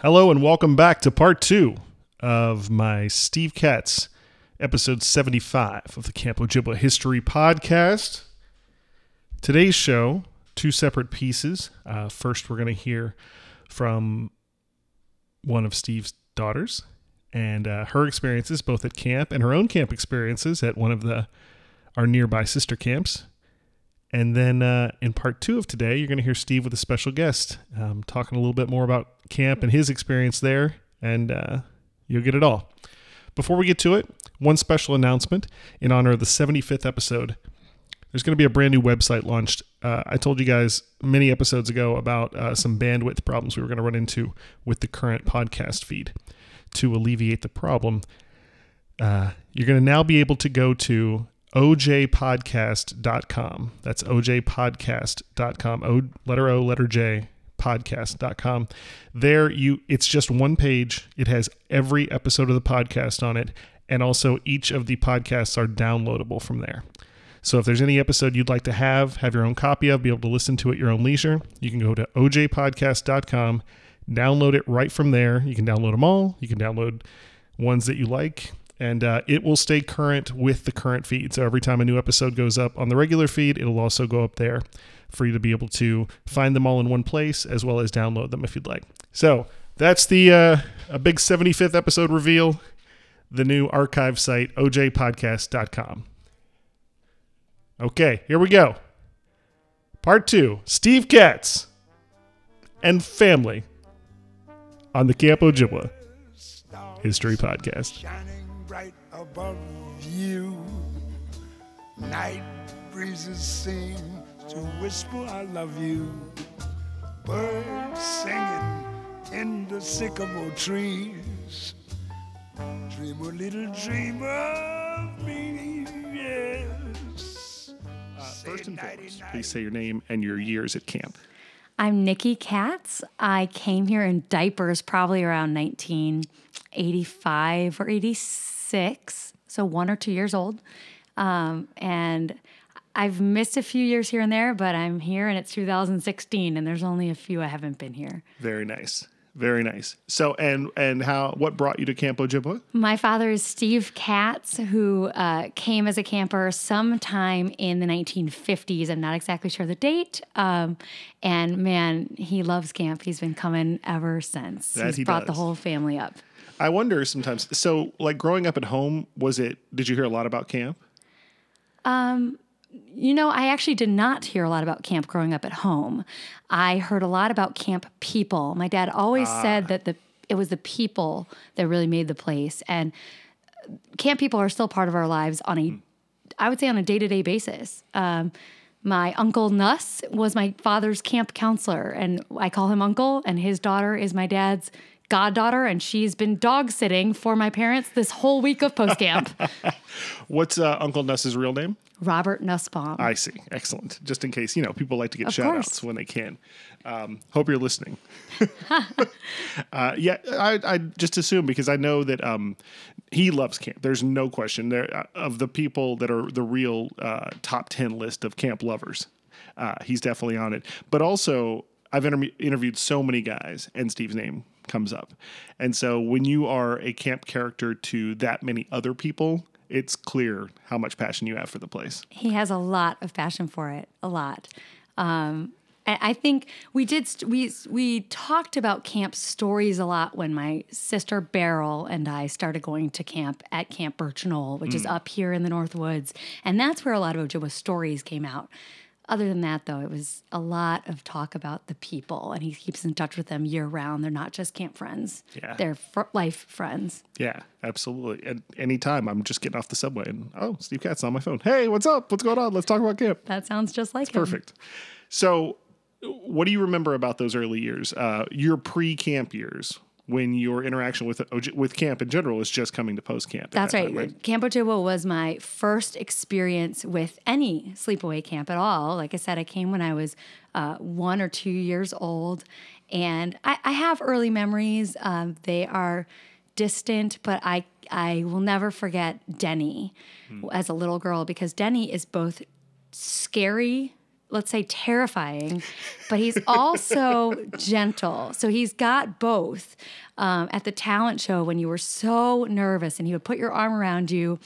Hello and welcome back to part two of my Steve Katz episode 75 of the Camp Ojibwa History Podcast. Today's show, two separate pieces. Uh, first, we're going to hear from one of Steve's daughters and uh, her experiences both at camp and her own camp experiences at one of the our nearby sister camps. And then uh, in part two of today, you're going to hear Steve with a special guest um, talking a little bit more about camp and his experience there, and uh, you'll get it all. Before we get to it, one special announcement in honor of the 75th episode. There's going to be a brand new website launched. Uh, I told you guys many episodes ago about uh, some bandwidth problems we were going to run into with the current podcast feed. To alleviate the problem, uh, you're going to now be able to go to ojpodcast.com. That's ojpodcast.com. O letter O letter J podcast.com. There you it's just one page. It has every episode of the podcast on it and also each of the podcasts are downloadable from there. So if there's any episode you'd like to have, have your own copy of, be able to listen to at your own leisure, you can go to ojpodcast.com, download it right from there. You can download them all. You can download ones that you like and uh, it will stay current with the current feed. So every time a new episode goes up on the regular feed, it'll also go up there for you to be able to find them all in one place as well as download them if you'd like. So that's the uh, a big 75th episode reveal. The new archive site, ojpodcast.com. Okay, here we go. Part two Steve Katz and family on the Camp Ojibwa History Podcast. Shining bright above you. Night breezes seem to whisper, I love you. Birds singing in the sycamore trees. Dream a little dream of me, yes. Uh, first and foremost, please say your name and your years at camp. I'm Nikki Katz. I came here in diapers probably around 1985 or 86, so one or two years old. Um, and I've missed a few years here and there, but I'm here and it's 2016, and there's only a few I haven't been here. Very nice. Very nice. So, and and how? What brought you to Camp Ojibwa? My father is Steve Katz, who uh, came as a camper sometime in the 1950s. I'm not exactly sure the date. Um, and man, he loves camp. He's been coming ever since. That He's he brought the whole family up. I wonder sometimes. So, like growing up at home, was it? Did you hear a lot about camp? Um, you know, I actually did not hear a lot about camp growing up at home. I heard a lot about camp people. My dad always ah. said that the it was the people that really made the place, and camp people are still part of our lives on a, hmm. I would say, on a day to day basis. Um, my uncle Nuss was my father's camp counselor, and I call him uncle. And his daughter is my dad's goddaughter, and she's been dog sitting for my parents this whole week of post camp. What's uh, Uncle Nuss's real name? Robert Nussbaum. I see. Excellent. Just in case, you know, people like to get Of shout outs when they can. Um, hope you're listening. uh, yeah, I, I just assume because I know that um, he loves camp. There's no question there uh, of the people that are the real uh, top 10 list of camp lovers. Uh, he's definitely on it. But also, I've interv- interviewed so many guys, and Steve's name comes up. And so when you are a camp character to that many other people, it's clear how much passion you have for the place. He has a lot of passion for it, a lot. Um, I think we did st- we we talked about camp stories a lot when my sister Beryl and I started going to camp at Camp Birch Knoll, which is up here in the North Woods, and that's where a lot of Ojibwa stories came out. Other than that, though, it was a lot of talk about the people, and he keeps in touch with them year round. They're not just camp friends; Yeah. they're fr- life friends. Yeah, absolutely. And anytime I'm just getting off the subway and oh, Steve Katz on my phone. Hey, what's up? What's going on? Let's talk about camp. That sounds just like him. Perfect. So, what do you remember about those early years? Uh, your pre-camp years when your interaction with with camp in general is just coming to post camp. That's right. Camp Ojibwa was my first experience with any sleepaway camp at all. Like I said, I came when I was uh, one or two years old, and I, I have early memories. Um, they are distant, but I I will never forget Denny as a little girl because Denny is both scary let's say terrifying, but he's also gentle. So he's got both. Um, at the talent show, when you were so nervous and he would put your arm around you,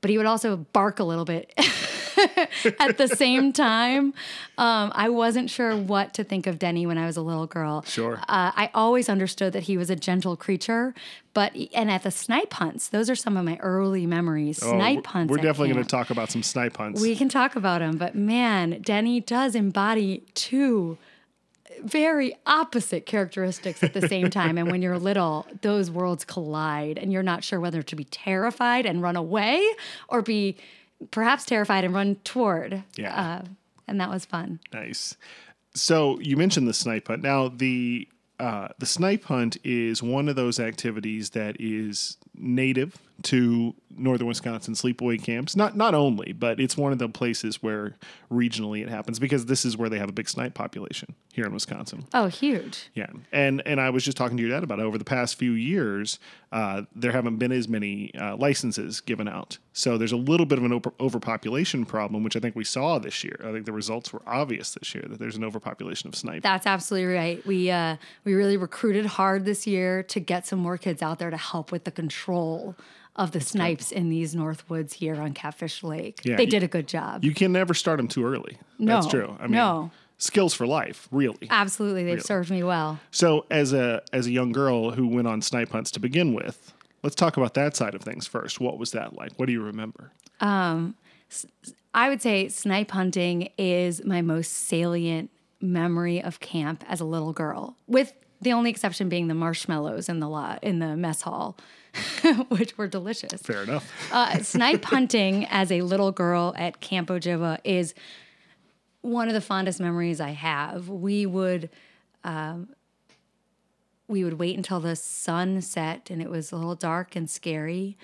but he would also bark a little bit at the same time. Um, I wasn't sure what to think of Denny when I was a little girl. Sure. Uh, I always understood that he was a gentle creature, but and at the snipe hunts, those are some of my early memories. Oh, snipe hunts. We're definitely going to talk about some snipe hunts. We can talk about them, but man, Denny does embody two very opposite characteristics at the same time. and when you're little, those worlds collide, and you're not sure whether to be terrified and run away or be perhaps terrified and run toward. Yeah. Uh, and that was fun. Nice. So you mentioned the snipe hunt. Now the uh, the snipe hunt is one of those activities that is native to northern Wisconsin sleepaway camps. Not not only, but it's one of the places where regionally it happens because this is where they have a big snipe population here in Wisconsin. Oh, huge. Yeah, and and I was just talking to your dad about it. over the past few years, uh, there haven't been as many uh, licenses given out, so there's a little bit of an over- overpopulation problem, which I think we saw this year. I think the results were obvious this year that there's an overpopulation of snipe. That's absolutely right. We uh, we really recruited hard this year to get some more kids out there to help with the control of the snipes in these north woods here on Catfish Lake. Yeah, they you- did a good job. you can never start them too early. No, That's true. I mean, no. skills for life, really. Absolutely, they've served me well. So, as a as a young girl who went on snipe hunts to begin with, let's talk about that side of things first. What was that like? What do you remember? Um, I would say snipe hunting is my most salient memory of camp as a little girl, with the only exception being the marshmallows in the lot in the mess hall, which were delicious. Fair enough. Uh, snipe hunting as a little girl at Camp Ojibwa is one of the fondest memories I have. We would um, we would wait until the sun set and it was a little dark and scary.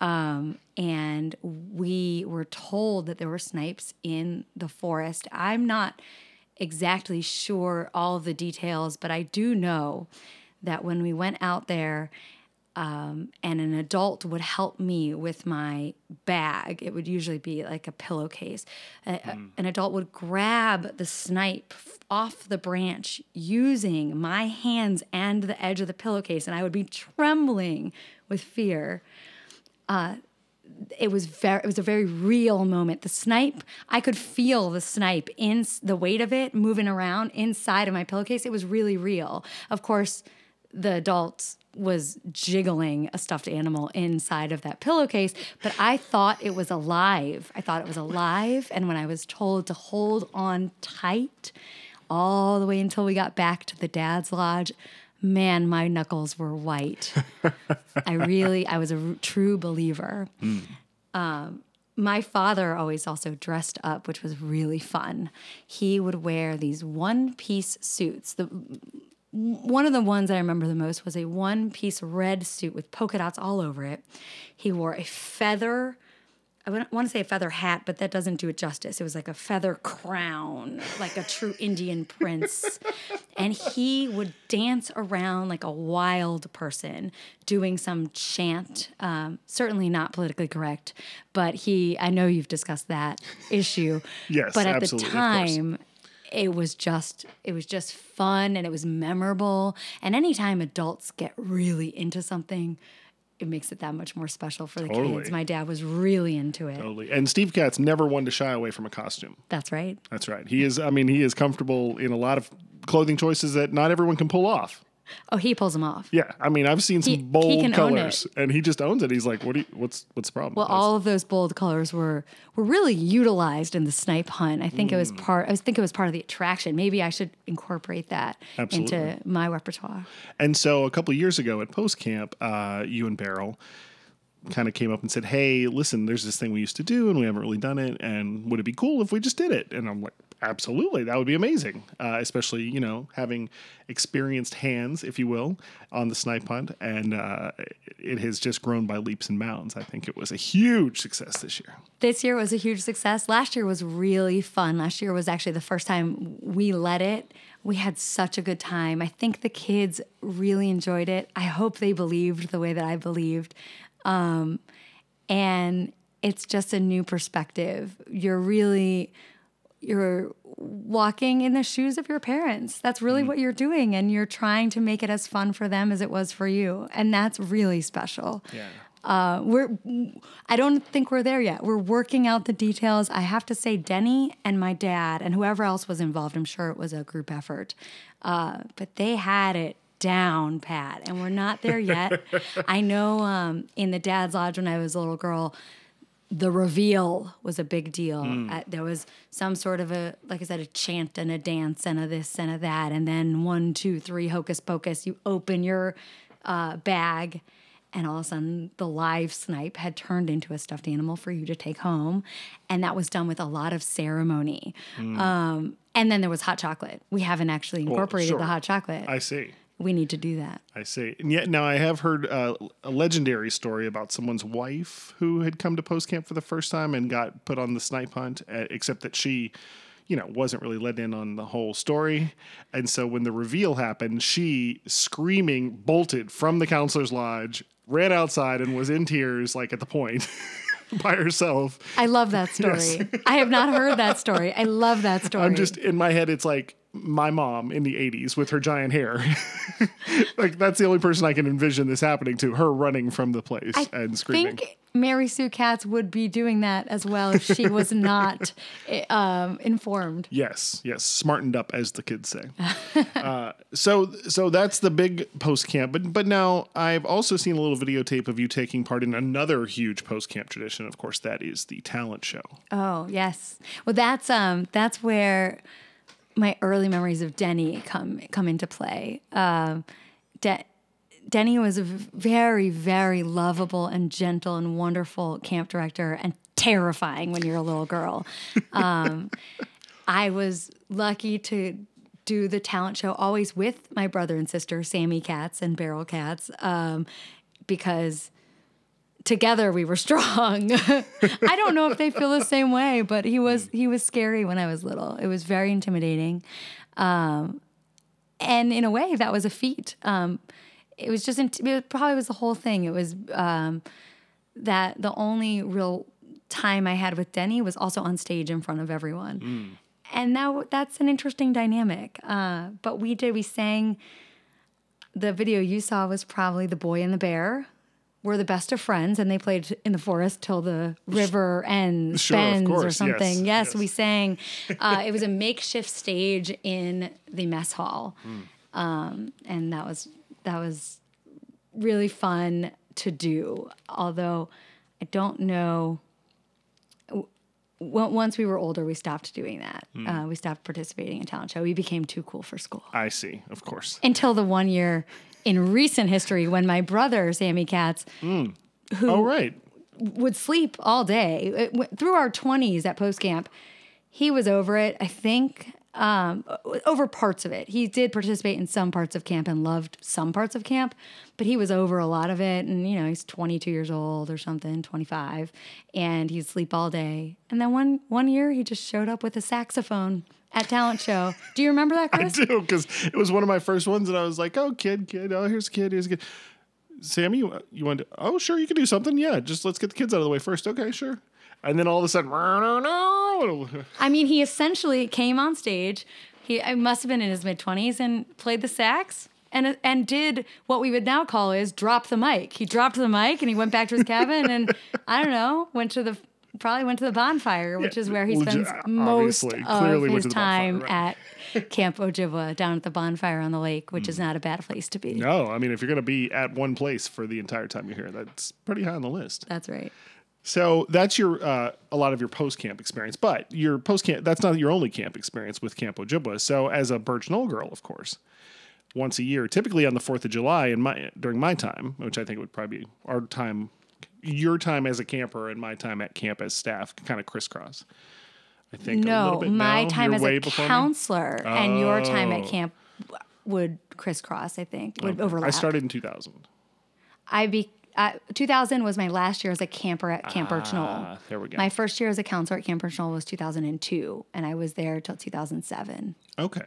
Um, and we were told that there were snipes in the forest. I'm not exactly sure all the details, but I do know that when we went out there um, and an adult would help me with my bag. It would usually be like a pillowcase. A- a- an adult would grab the snipe off the branch using my hands and the edge of the pillowcase, and I would be trembling with fear. Uh, it was very it was a very real moment. The snipe i could feel the snipe in the weight of it moving around inside of my pillowcase. It was really real. Of course the adult was jiggling a stuffed animal inside of that pillowcase but i thought it was alive. I thought it was alive and when i was told to hold on tight all the way until we got back to the dad's lodge man my knuckles were white I really, I was a r- true believer. Um, my father always also dressed up, which was really fun. He would wear these one piece suits. The one of the ones I remember the most was a one piece red suit with polka dots all over it. He wore a feather. I wouldn't want to say a feather hat, but that doesn't do it justice. It was like a feather crown, like a true Indian prince. And he would dance around like a wild person doing some chant. Um, certainly not politically correct, but he, I know you've discussed that issue. Yes, But at the time, it was just it was just fun and it was memorable and anytime adults get really into something it makes it that much more special for the Totally. kids my dad was really into it Totally. And Steve Katz never one to shy away from a costume. that's right That's right. He is. I mean, he is comfortable in a lot of clothing choices that not everyone can pull off. Oh he pulls them off Yeah, I mean, I've seen some He- he bold can own colors, and he just owns it. He's like, "What? Do you, what's what's the problem?" well That's- all of those bold colors were were really utilized in the snipe hunt i think it was Mm. part i think it was part of the attraction maybe i should incorporate that Absolutely. into my repertoire And so a couple of years ago at post camp, uh, you and Beryl kind of came up and said, "Hey, listen, there's this thing we used to do, and we haven't really done it. And would it be cool if we just did it?" And I'm like, "Absolutely, that would be amazing. Uh, especially you know having experienced hands, if you will, on the snipe hunt, and uh, it has just grown by leaps and bounds. I think it was a huge success this year. this year was a huge success. Last year was really fun. Last year was actually the first time we led it. We had such a good time. I think the kids really enjoyed it. I hope they believed the way that I believed. Um, and it's just a new perspective. You're really you're walking in the shoes of your parents. That's really Mm. what you're doing. And you're trying to make it as fun for them as it was for you. And that's really special. Yeah. Uh, we're, I don't think we're there yet. We're working out the details. I have to say, Denny and my dad and whoever else was involved, I'm sure it was a group effort, uh, but they had it down pat, and we're not there yet. I know um, in the dad's lodge when I was a little girl, the reveal was a big deal. Uh, there was some sort of a, like I said, a chant and a dance and a this and a that. And then one, two, three, hocus pocus, you open your uh, bag, and all of a sudden the live snipe had turned into a stuffed animal for you to take home. And that was done with a lot of ceremony. Um, and then there was hot chocolate. We haven't actually incorporated sure. the hot chocolate. I see. We need to do that. I see. And yet now I have heard uh, a legendary story about someone's wife who had come to post camp for the first time and got put on the snipe hunt, uh, except that she, you know, wasn't really let in on the whole story. And so when the reveal happened, she screaming bolted from the counselor's lodge, ran outside and was in tears like at the point by herself. I love that story. I have not heard that story. I love that story. I'm just in my head. It's like my mom in the 80s with her giant hair. like that's the only person I can envision this happening to. Her running from the place I and screaming. think Mary Sue Katz would be doing that as well if she was not eh, um, informed. Yes, yes, smartened up, as the kids say. uh, so, so that's the big post camp. But, but now I've also seen a little videotape of you taking part in another huge post camp tradition. Of course, that is the talent show. Oh yes. Well, that's um that's where my early memories of Denny come come into play. Um, De- Denny was a very very lovable and gentle and wonderful camp director and terrifying when you're a little girl. Um, I was lucky to do the talent show always with my brother and sister, Sammy Katz and Beryl Katz, um, because together we were strong. I don't know if they feel the same way, but he was he was scary when I was little. It was very intimidating, um, and in a way that was a feat. Um, it was just it probably was the whole thing. It was um, that the only real time I had with Denny was also on stage in front of everyone. And now that's an interesting dynamic. Uh, but we did, we sang, the video you saw was probably The Boy and the Bear. We're the best of friends, and they played in the forest till the river ends, Sure, bends, or course, yes, something. Yes, yes. we sang. Uh, it was a makeshift stage in the mess hall, um, and that was that was really fun to do. Although I don't know. w- Once we were older, we stopped doing that. Uh, we stopped participating in talent show. We became too cool for school I see, of course. until the one year in recent history when my brother Sammy Katz oh, right. would sleep all day through our 20s at post camp. He was over it, I think, um, over parts of it. He did participate in some parts of camp and loved some parts of camp, but he was over a lot of it. And, you know, he's 22 years old or something, 25, and he'd sleep all day. And then one, one year he just showed up with a saxophone at talent show. Do you remember that, Chris? I do because it was one of my first ones, and I was like, "Oh, kid, kid, oh, here's a kid, here's a kid." Sammy, you, you want to? Oh, sure, you can do something. Yeah, just let's get the kids out of the way first. Okay, sure. And then all of a sudden, no, no, I mean, he essentially came on stage. He I must have been in his mid twenties and played the sax and and did what we would now call is drop the mic. He dropped the mic and he went back to his cabin and I don't know went to the probably went to the bonfire, which Yeah, is where he legit- spends most of his the bonfire, time right. at Camp Ojibwa down at the bonfire on the lake, which is not a bad place to be. No, I mean, if you're going to be at one place for the entire time you're here, that's pretty high on the list. That's right. So that's your uh, a lot of your post camp experience, but your post camp that's not your only camp experience with Camp Ojibwa. So as a Birch Knoll girl, of course, once a year, typically on the Fourth of July, in my during my time, which I think would probably be our time, your time as a camper and my time at camp as staff, kind of crisscross. I think a little No, my now. time as a counselor and your time at Oh. camp would crisscross. I think would overlap. I started in 2000. I be uh, 2000 was my last year as a camper at Camp. Ah, there we go. My first year as a counselor at Camp Birch Knoll was 2002, and I was there till 2007 Okay.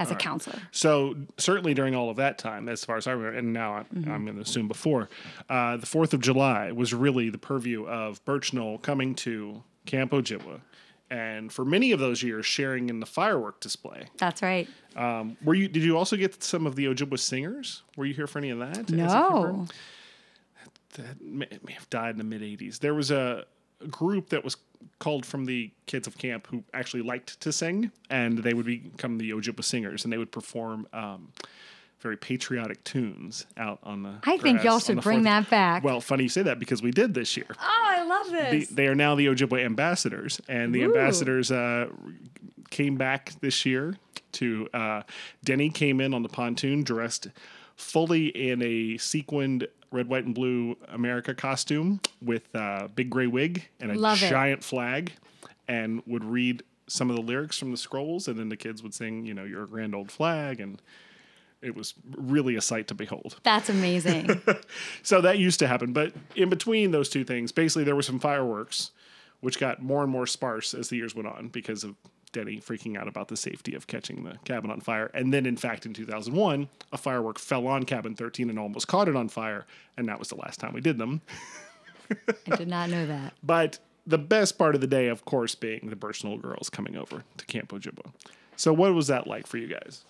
As a counselor. So certainly during all of that time, as far as I remember, and now I'm, Mm-hmm. I'm going to assume before, uh, the Fourth of July was really the purview of Birch Knoll coming to Camp Ojibwa and for many of those years, sharing in the firework display. That's right. Um, were you? Did you also get some of the Ojibwa singers? Were you here for any of that? as a camper? No. that may, may have died in the mid 80s. There was a group that was called from the kids of camp who actually liked to sing, and they would become the Ojibwa singers, and they would perform um, very patriotic tunes out on the. I think y'all should bring 4th that back. Well, funny you say that because we did this year. oh, I love The, this. they are now the Ojibwa ambassadors, and the Ooh. ambassadors uh, came back this year to. Uh, Denny came in on the pontoon dressed fully in a sequined red, white, and blue America costume with a big gray wig and a Love it. giant flag, and would read some of the lyrics from the scrolls, and then the kids would sing, you know, "You're a grand old flag," and it was really a sight to behold. That's amazing. So that used to happen. But in between those two things, basically there were some fireworks, which got more and more sparse as the years went on because of Denny freaking out about the safety of catching the cabin on fire. And then, in fact, in 2001, a firework fell on cabin 13 and almost caught it on fire. And that was the last time we did them. I did not know that. But the best part of the day, of course, being the Birch Knoll girls coming over to Camp Ojibwa. So, what was that like for you guys?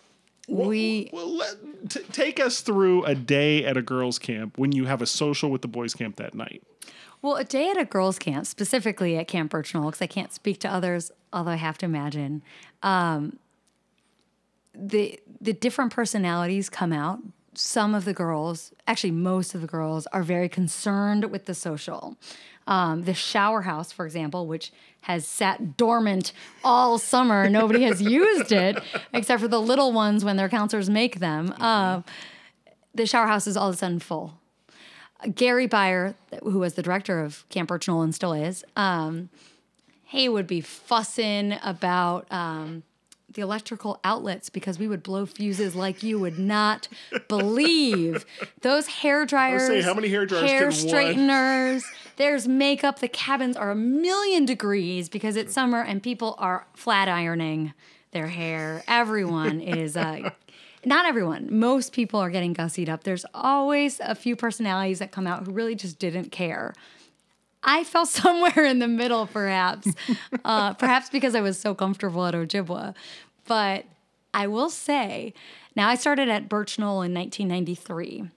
We Well, let, t- take us through a day at a girls' camp when you have a social with the boys' camp that night. Well, a day at a girls' camp, specifically at Camp Birch Knoll, because I can't speak to others, although I have to imagine, um, the the different personalities come out. Some of the girls, actually most of the girls, are very concerned with the social. Um, the shower house, for example, which has sat dormant all summer, nobody has used it except for the little ones when their counselors make them. Uh, the shower house is all of a sudden full. Gary Byer, who was the director of Camp Birch Knoll and still is, um, he would be fussing about um, the electrical outlets because we would blow fuses like you would not believe. Those hair dryers, say, how many hair dryers hair straighteners. There's makeup. The cabins are a million degrees because it's summer and people are flat ironing their hair. Everyone is. Uh, not everyone. Most people are getting gussied up. There's always a few personalities that come out who really just didn't care. I fell somewhere in the middle, perhaps, uh, perhaps because I was so comfortable at Ojibwa. But I will say, now I started at Birch Knoll in 1993,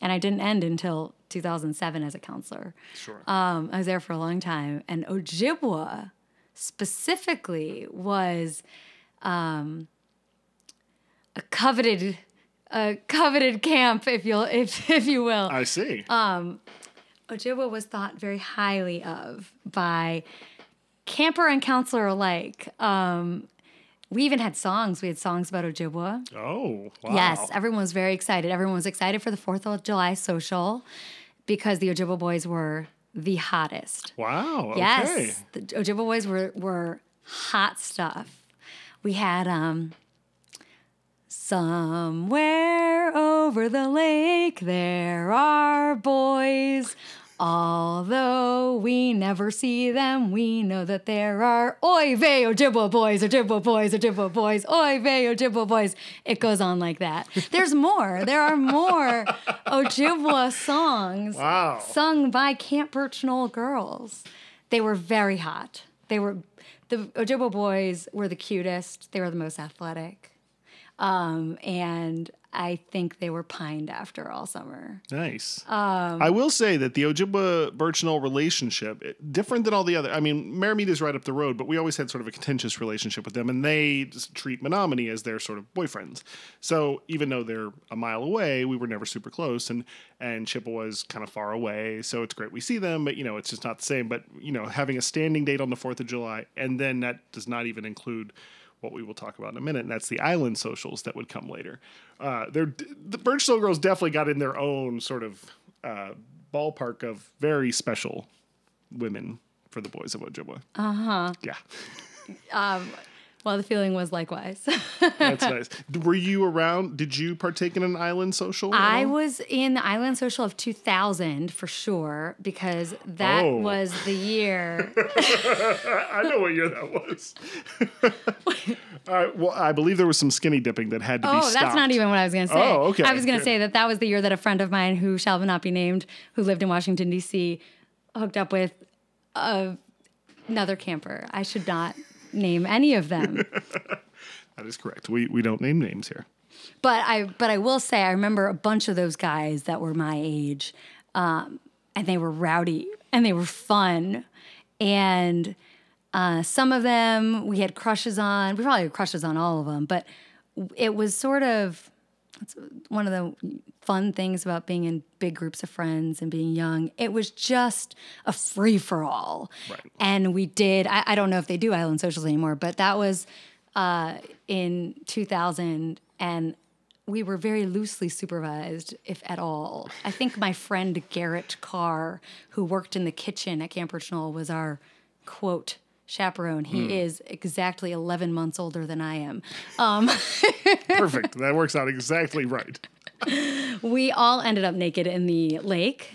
and I didn't end until 2007 as a counselor. Sure. Um, I was there for a long time, and Ojibwa specifically was um, a coveted, a coveted camp, if you'll, if if you will. I see. Ojibwa was thought very highly of by camper and counselor alike. Um, we even had songs. We had songs about Ojibwa. oh, wow. Yes, everyone was very excited. Everyone was excited for the Fourth of July social because the Ojibwa boys were the hottest. Wow. Okay. Yes, the Ojibwa boys were were hot stuff. We had um somewhere over the lake there are boys. Although we never see them, we know that there are Oy vey Ojibwa boys, Ojibwa boys, Ojibwa boys, Oy vey Ojibwa boys. It goes on like that. There's more. There are more Ojibwa songs Wow. sung by Camp Birch Knoll girls. They were very hot. They were the Ojibwa boys were the cutest. They were the most athletic, um, and I think they were pined after all summer. Nice. Um, I will say that the Ojibwa Birch Knoll relationship, it- different than all the other. I mean, Marimeta is right up the road, but we always had sort of a contentious relationship with them, and they treat Menominee as their sort of boyfriends. So even though they're a mile away, we were never super close, and and Chippewa is kind of far away. So it's great we see them, but you know it's just not the same. But you know, having a standing date on the Fourth of July, and then that does not even include what we will talk about in a minute, and that's the island socials that would come later. Uh, they're the Birchstone girls definitely got in their own sort of uh, ballpark of very special women for the boys of Ojibwa. Uh Uh-huh. huh. Yeah, Well, the feeling was likewise. that's nice. Were you around? Did you partake in an island social? I was in the Island Social of 2000 for sure because that Oh. was the year. I know what year that was. All right. Well, I believe there was some skinny dipping that had to be Oh, that's not even what I was going to say. Oh, okay, I was going to say that that was the year that a friend of mine, who shall not be named, who lived in Washington D.C., hooked up with a, another camper. I should not name any of them. That is correct. We we don't name names here. But I but I will say I remember a bunch of those guys that were my age, um, and they were rowdy and they were fun, and uh, some of them we had crushes on. We probably had crushes on all of them, but it was sort of it's one of the fun things about being in big groups of friends and being young. It was just a free for all, Right. and we did. I, I don't know if they do island socials anymore, but that was uh, in 2000, and we were very loosely supervised, if at all. I think my friend Garrett Carr, who worked in the kitchen at Camp Birch Knoll, was our quote chaperone. He is exactly 11 months older than I am. Um, Perfect. that works out exactly right. we all ended up naked in the lake.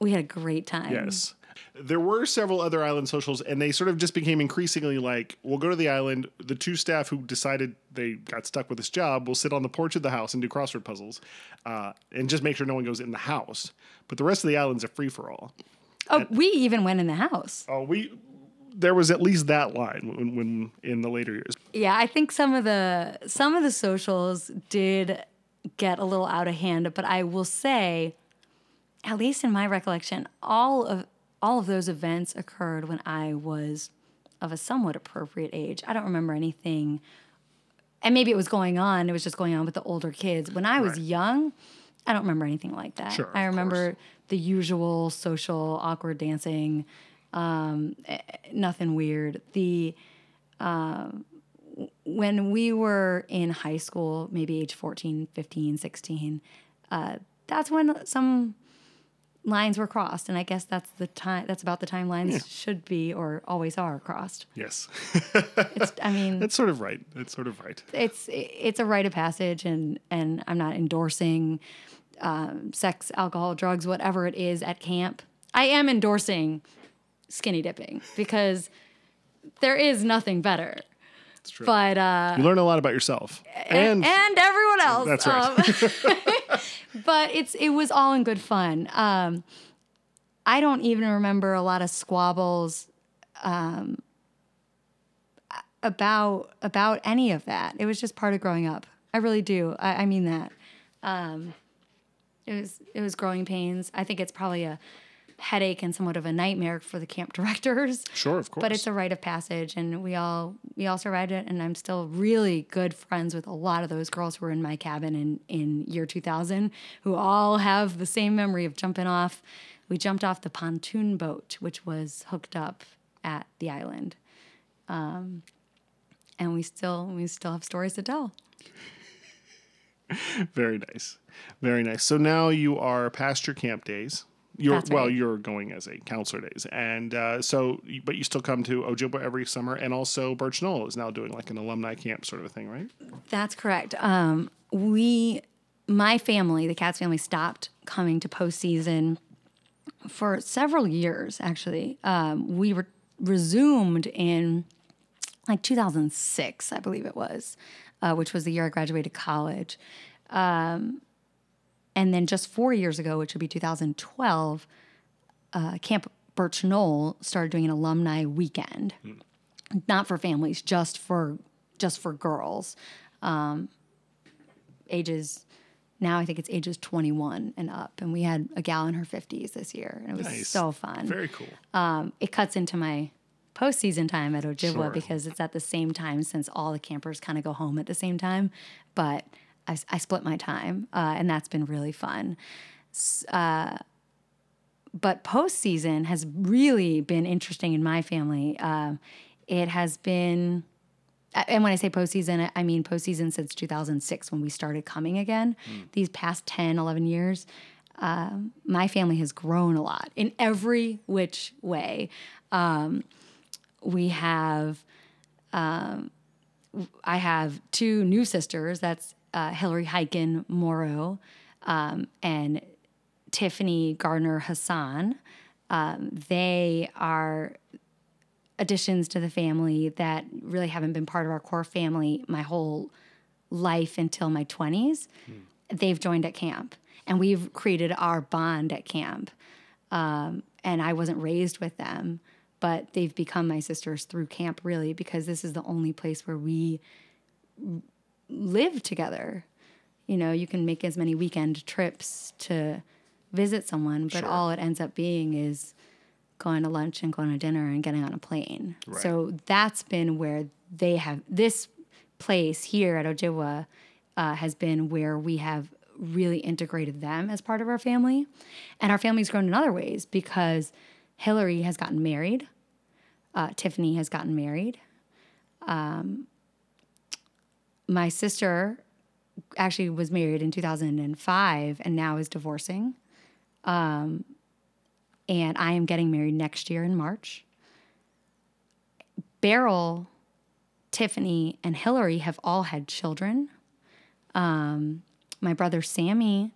We had a great time. Yes. There were several other island socials, and they sort of just became increasingly like, we'll go to the island. The two staff who decided they got stuck with this job will sit on the porch of the house and do crossword puzzles uh, and just make sure no one goes in the house. But the rest of the island's a free for all. Oh, we even went in the house. Oh, we. There was at least that line when, when in the later years. Yeah, I think some of the some of the socials did get a little out of hand, but I will say, at least in my recollection, all of all of those events occurred when I was of a somewhat appropriate age. I don't remember anything, and maybe it was going on. It was just going on with the older kids. When I was Right. young, I don't remember anything like that. Sure, I remember the usual social awkward dancing, um, eh, nothing weird. The uh, when we were in high school, maybe age 14, 15, 16, uh, that's when some lines were crossed. And I guess that's the time, that's about the time lines should be or always are crossed. Yes. It's, I mean, That's sort of right. That's sort of right. it's, it's a rite of passage and, and I'm not endorsing um, sex, alcohol, drugs, whatever it is at camp. I am endorsing skinny dipping because there is nothing better. True. But, uh, you learn a lot about yourself. And, and everyone else. That's right. Um, but it's it was all in good fun. Um, I don't even remember a lot of squabbles um, about about any of that. It was just part of growing up. I really do. I, I mean that. Um, it was it was growing pains. I think it's probably a headache and somewhat of a nightmare for the camp directors. Sure, of course. But it's a rite of passage, and we all we all survived it. And I'm still really good friends with a lot of those girls who were in my cabin in in year 2000, who all have the same memory of jumping off. We jumped off the pontoon boat, which was hooked up at the island, um, and we still we still have stories to tell. Very nice. Very nice. So now you are past your camp days. You're well, you're going as a counselor days, and uh, so, but you still come to Ojibwa every summer, and also Birch Knoll is now doing like an alumni camp sort of a thing, right? That's correct. Um, we, my family, the Katz family, stopped coming to postseason for several years. Actually, um, we were resumed in like 2006, I believe it was, uh, which was the year I graduated college. Um, and then just four years ago, which would be 2012, uh, Camp Birch Knoll started doing an alumni weekend, not for families, just for just for girls, um, ages. Now I think it's ages 21 and up, and we had a gal in her 50s this year, and it was Nice. so fun Very cool. um, it cuts into my postseason time at Ojibwa Sure. because it's at the same time since all the campers kind of go home at the same time. But I, I split my time, uh, and that's been really fun. Uh, but postseason has really been interesting in my family. Um it has been, and when I say postseason, I- mean postseason since 2006 when we started coming again. These past 10, 11 years, um, my family has grown a lot in every which way. Um, we have, um, I have two new sisters. That's uh, Hillary Hyken Morrow um, and Tiffany Gardner Hassan. Um, they are additions to the family that really haven't been part of our core family my whole life until my 20s. They've joined at camp and we've created our bond at camp. Um, and I wasn't raised with them, but they've become my sisters through camp, really, because this is the only place where we live together. You know, you can make as many weekend trips to visit someone, but Sure. all it ends up being is going to lunch and going to dinner and getting on a plane. So that's been where they have this place here at Ojibwa uh, has been where we have really integrated them as part of our family. And our family's grown in other ways because Hillary has gotten married, uh, Tiffany has gotten married. Um, my sister actually was married in 2005 and now is divorcing. Um, and I am getting married next year in March. Beryl, Tiffany, and Hillary have all had children. Um, my brother Sammy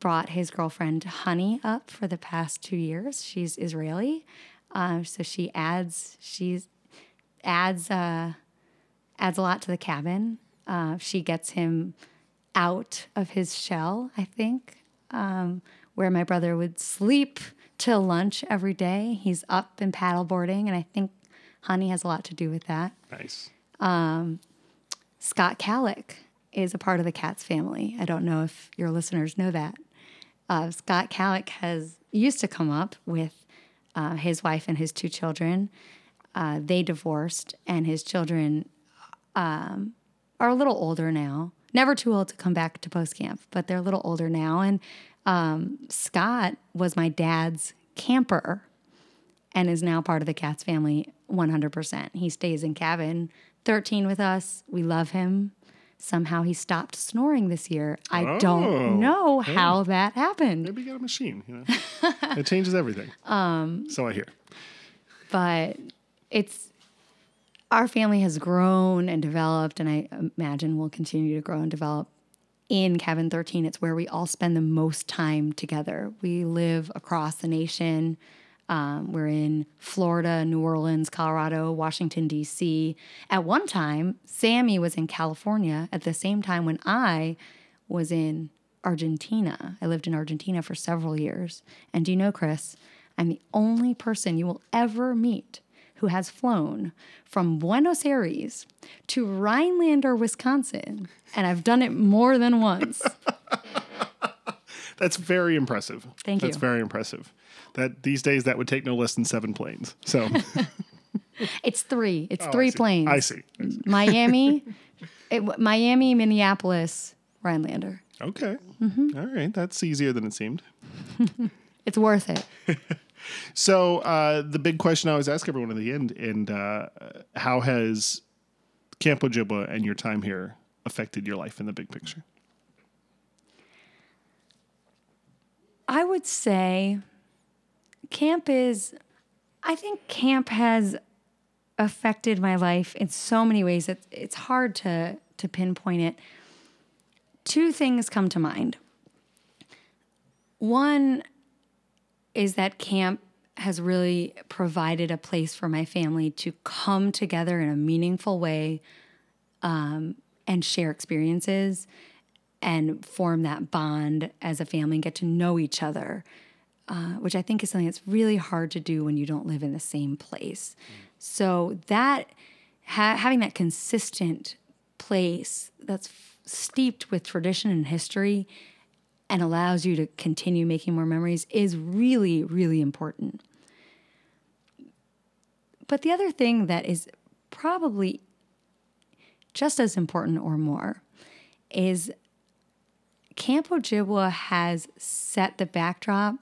brought his girlfriend Honey up for the past two years. She's Israeli, uh, so she adds she's adds uh, adds a lot to the cabin. Uh, she gets him out of his shell, I think, um, where my brother would sleep till lunch every day. He's up and paddleboarding, and I think Honey has a lot to do with that. Nice. Scott Calick is a part of the Katz family. I don't know if your listeners know that. Uh, Scott Calick has used to come up with uh, his wife and his two children. Uh, they divorced, and his children um, are a little older now. Never too old to come back to post camp, but they're a little older now. And um, Scott was my dad's camper and is now part of the Katz family 100%. He stays in cabin 13 with us. We love him. Somehow he stopped snoring this year. I Oh. don't know how that happened, Maybe got a machine. You know, it changes everything. Um, so I hear. but it's our family has grown and developed, and I imagine will continue to grow and develop. In Cabin 13, it's where we all spend the most time together. We live across the nation. Um, we're in Florida, New Orleans, Colorado, Washington, D.C. At one time, Sammy was in California at the same time when I was in Argentina. I lived in Argentina for several years. And do you know, Chris, I'm the only person you will ever meet who has flown from Buenos Aires to Rhinelander, Wisconsin. And I've done it more than once. That's very impressive. Thank you. That's very impressive. That these days that would take no less than seven planes. So It's three. It's Oh, I three planes. I see. I see. Miami, it, Miami, Minneapolis, Rhinelander. Okay. Mm-hmm. All right. That's easier than it seemed. It's worth it. So uh, the big question I always ask everyone at the end, and uh, how has Camp Ojibwa and your time here affected your life in the big picture? I would say camp is, I think camp has affected my life in so many ways. that it's hard to, to pinpoint it. Two things come to mind. One is that camp has really provided a place for my family to come together in a meaningful way um, and share experiences and form that bond as a family and get to know each other, uh, which I think is something that's really hard to do when you don't live in the same place. So that ha- having that consistent place that's f- steeped with tradition and history and allows you to continue making more memories is really, really important. But the other thing that is probably just as important or more is Camp Ojibwa has set the backdrop,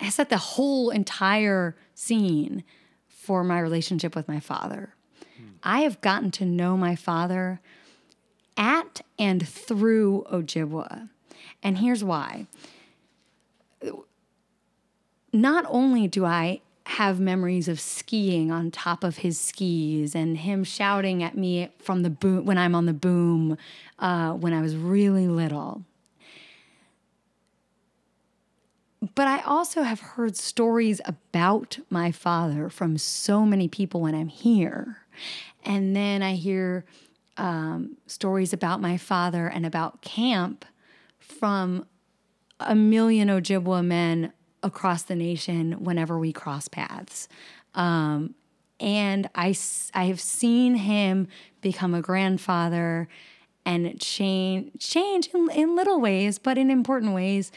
has set the whole entire scene for my relationship with my father. Hmm. I have gotten to know my father at and through Ojibwa. And here's why. Not only do I have memories of skiing on top of his skis and him shouting at me from the boom when I'm on the boom uh, when I was really little. But I also have heard stories about my father from so many people when I'm here. And then I hear um, stories about my father and about camp from a million Ojibwa men across the nation whenever we cross paths. Um, and I have seen him become a grandfather and change change in, in little ways, but in important ways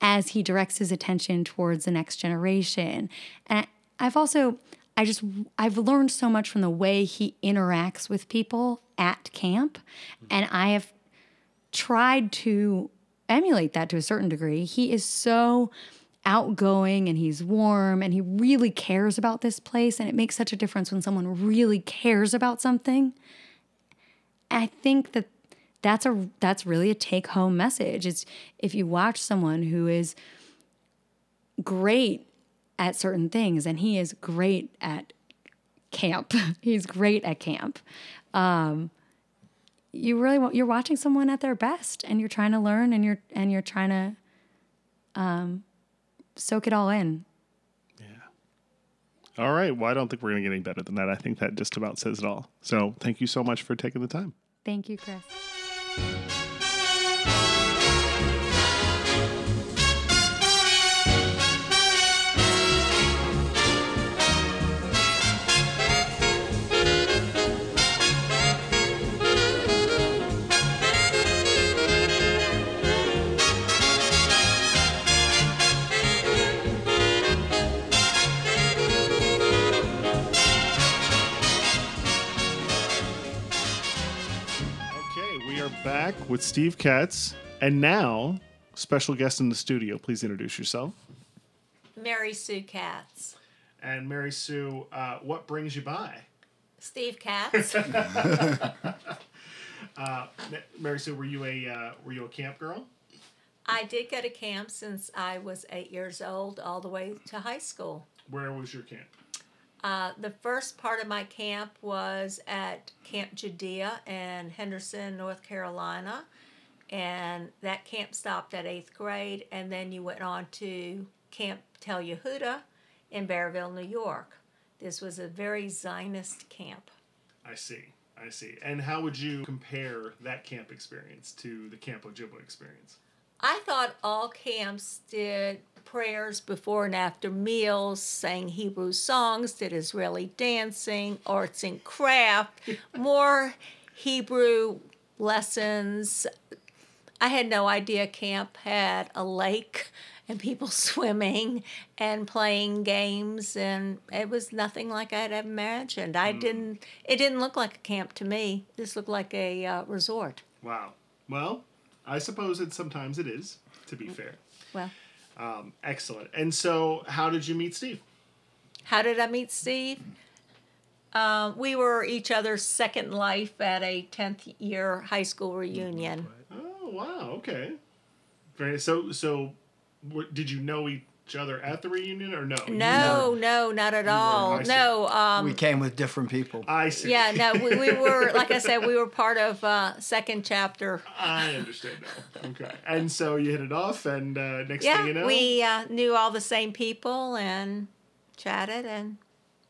as he directs his attention towards the next generation. And I've also I just I've learned so much from the way he interacts with people at camp, and I have tried to emulate that to a certain degree. He is so outgoing and he's warm and he really cares about this place and it makes such a difference when someone really cares about something. I think that that's a that's really a take home message. It's if you watch someone who is great at certain things and he is great at camp. He's great at camp. Um, you really want, you're watching someone at their best and you're trying to learn and you're and you're trying to um, soak it all in. Yeah. All right. Well, I don't think we're going to get any better than that. I think that just about says it all. So thank you so much for taking the time. Thank you, Chris. Back with Steve Katz, and now special guest in the studio. Please introduce yourself. Mary Sue Katz. And Mary Sue, uh, what brings you by? Steve Katz. Ma- Mary Sue, were you a uh, were you a camp girl? I did go to camp since I was eight years old, all the way to high school. Where was your camp? Uh, the first part of my camp was at Camp Judaea in Henderson, North Carolina. And that camp stopped at eighth grade. And then you went on to Camp Tel Yehuda in Barryville, New York. This was a very Zionist camp. I see. I see. And how would you compare that camp experience to the Camp Ojibwa experience? I thought all camps did prayers before and after meals, sang Hebrew songs, did Israeli dancing, arts and craft, more Hebrew lessons. I had no idea camp had a lake and people swimming and playing games and it was nothing like I'd ever imagined. I didn't it didn't look like a camp to me. This looked like a uh, resort. Wow. Well, I suppose it sometimes it is. To be fair. Well, Um, excellent. And so, how did you meet Steve? How did I meet Steve? Um, we were each other's second life at a 10th year high school reunion. Oh wow. Okay. Very. So so, did you know each other at the reunion or no? No, no, not at all. No, um, we came with different people. I see. yeah, no, we, we were, like I said, we were part of uh, second chapter. I understand now. Okay. And so you hit it off, and uh, next Yeah, thing you know, we uh, knew all the same people and chatted, and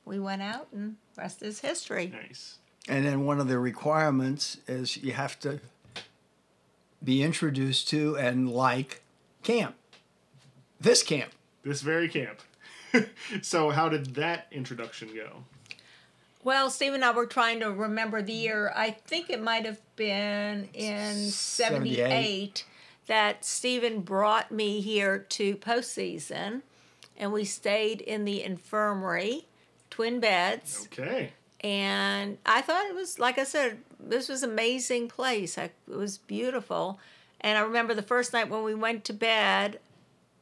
we went out, and rest is history. nice. And then one of the requirements is you have to be introduced to and like camp. This camp. This very camp. so how did that introduction go? Well, Steve and I were trying to remember the year. I think it might have been in 78, 78. that Stephen brought me here to postseason, and we stayed in the infirmary, twin beds. Okay. And I thought it was, like I said, this was amazing place. I, it was beautiful. And I remember the first night when we went to bed,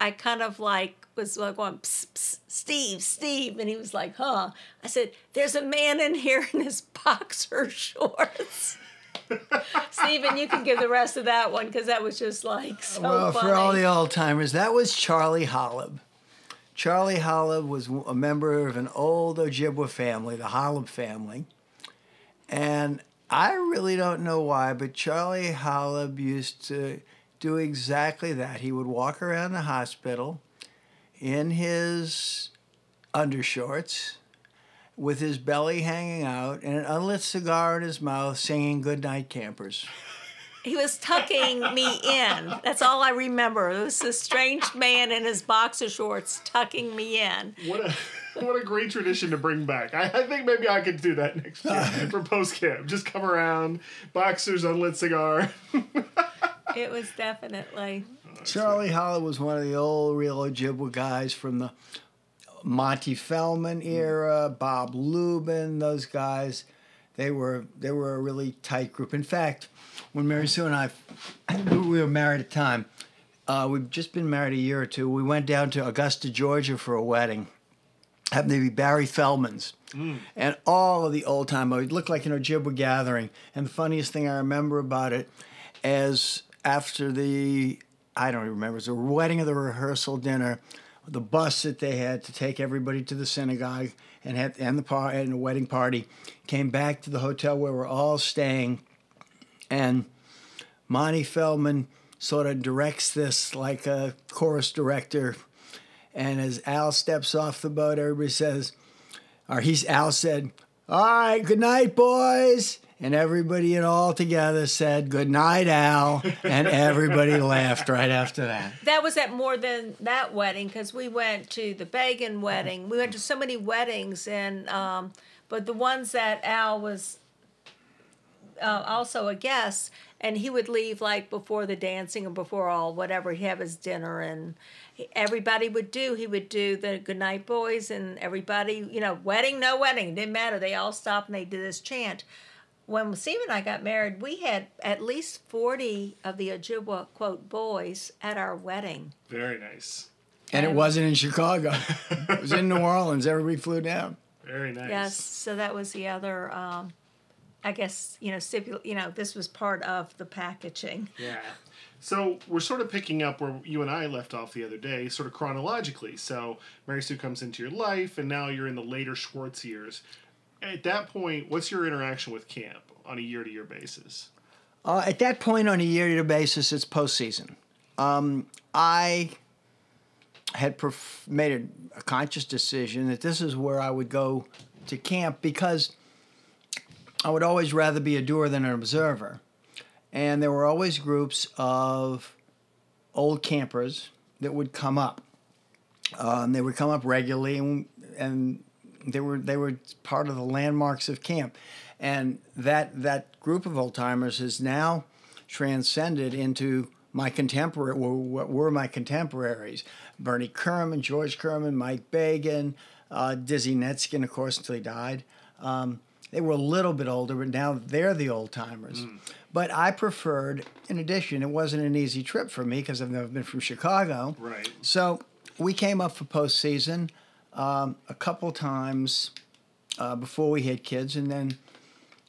I kind of like was like going, psst, psst, Steve, Steve. And he was like, huh. I said, there's a man in here in his boxer shorts. Steven, you can give the rest of that one because that was just like so well, funny. for all the old timers, that was Charlie Hollab. Charlie Hollab was a member of an old Ojibwa family, the Hollab family. And I really don't know why, but Charlie Hollab used to do exactly that. He would walk around the hospital in his undershorts with his belly hanging out and an unlit cigar in his mouth singing Goodnight Campers. He was tucking me in. That's all I remember. It was this strange man in his boxer shorts tucking me in. What a what a great tradition to bring back. I, I think maybe I could do that next year for post camp. Just come around, boxers, unlit cigar. It was definitely. Charlie Hollub was one of the old real Ojibwa guys from the Monty Feldman era, Bob Lubin, those guys. They were they were a really tight group. In fact, when Mary Sue and I we were married at the time, uh, we've just been married a year or two. We went down to Augusta, Georgia for a wedding. Happened to be Barry Feldman's. And all of the old time, it looked like an Ojibwa gathering. And the funniest thing I remember about it is after the, I don't even remember, it was a wedding or the rehearsal dinner, the bus that they had to take everybody to the synagogue and had and the par and the wedding party came back to the hotel where we're all staying, and Monty Feldman sort of directs this like a chorus director, and as Al steps off the boat, everybody says, or he's Al said, "All right, good night, boys." And everybody and all together said, Good night, Al. And everybody laughed right after that. That was at more than that wedding because we went to the Bagan wedding. We went to so many weddings, and um, but the ones that Al was uh, also a guest, and he would leave like before the dancing and before all whatever. He'd have his dinner, and he- everybody would do. He would do the Goodnight Boys, and everybody, you know, wedding, no wedding, didn't matter. They all stopped and they did this chant. When Steve and I got married, we had at least forty of the Ojibwa quote boys at our wedding. Very nice. And it wasn't in Chicago, it was in New Orleans. Everybody flew down. Very nice. Yes, so that was the other. Um, I guess you know, stipul- You know, this was part of the packaging. Yeah. So we're sort of picking up where you and I left off the other day, sort of chronologically. So Mary Sue comes into your life, and now you're in the later Schwartz years. At that point, what's your interaction with camp on a year to year basis? Uh, at that point, on a year-to-year basis, it's postseason. Um, I had pref- made a, a conscious decision that this is where I would go to camp because I would always rather be a doer than an observer. And there were always groups of old campers that would come up. Um, they would come up regularly, and, and they were they were part of the landmarks of camp, and that that group of old timers has now transcended into my contemporary were, what were my contemporaries: Bernie Kerman, George Kerman, Mike Bagan, uh, Dizzy Netskin, of course, until he died. Um, they were a little bit older, but now they're the old timers. But I preferred, in addition, it wasn't an easy trip for me because I've never been from Chicago. Right. So we came up for postseason um, a couple times uh, before we had kids, and then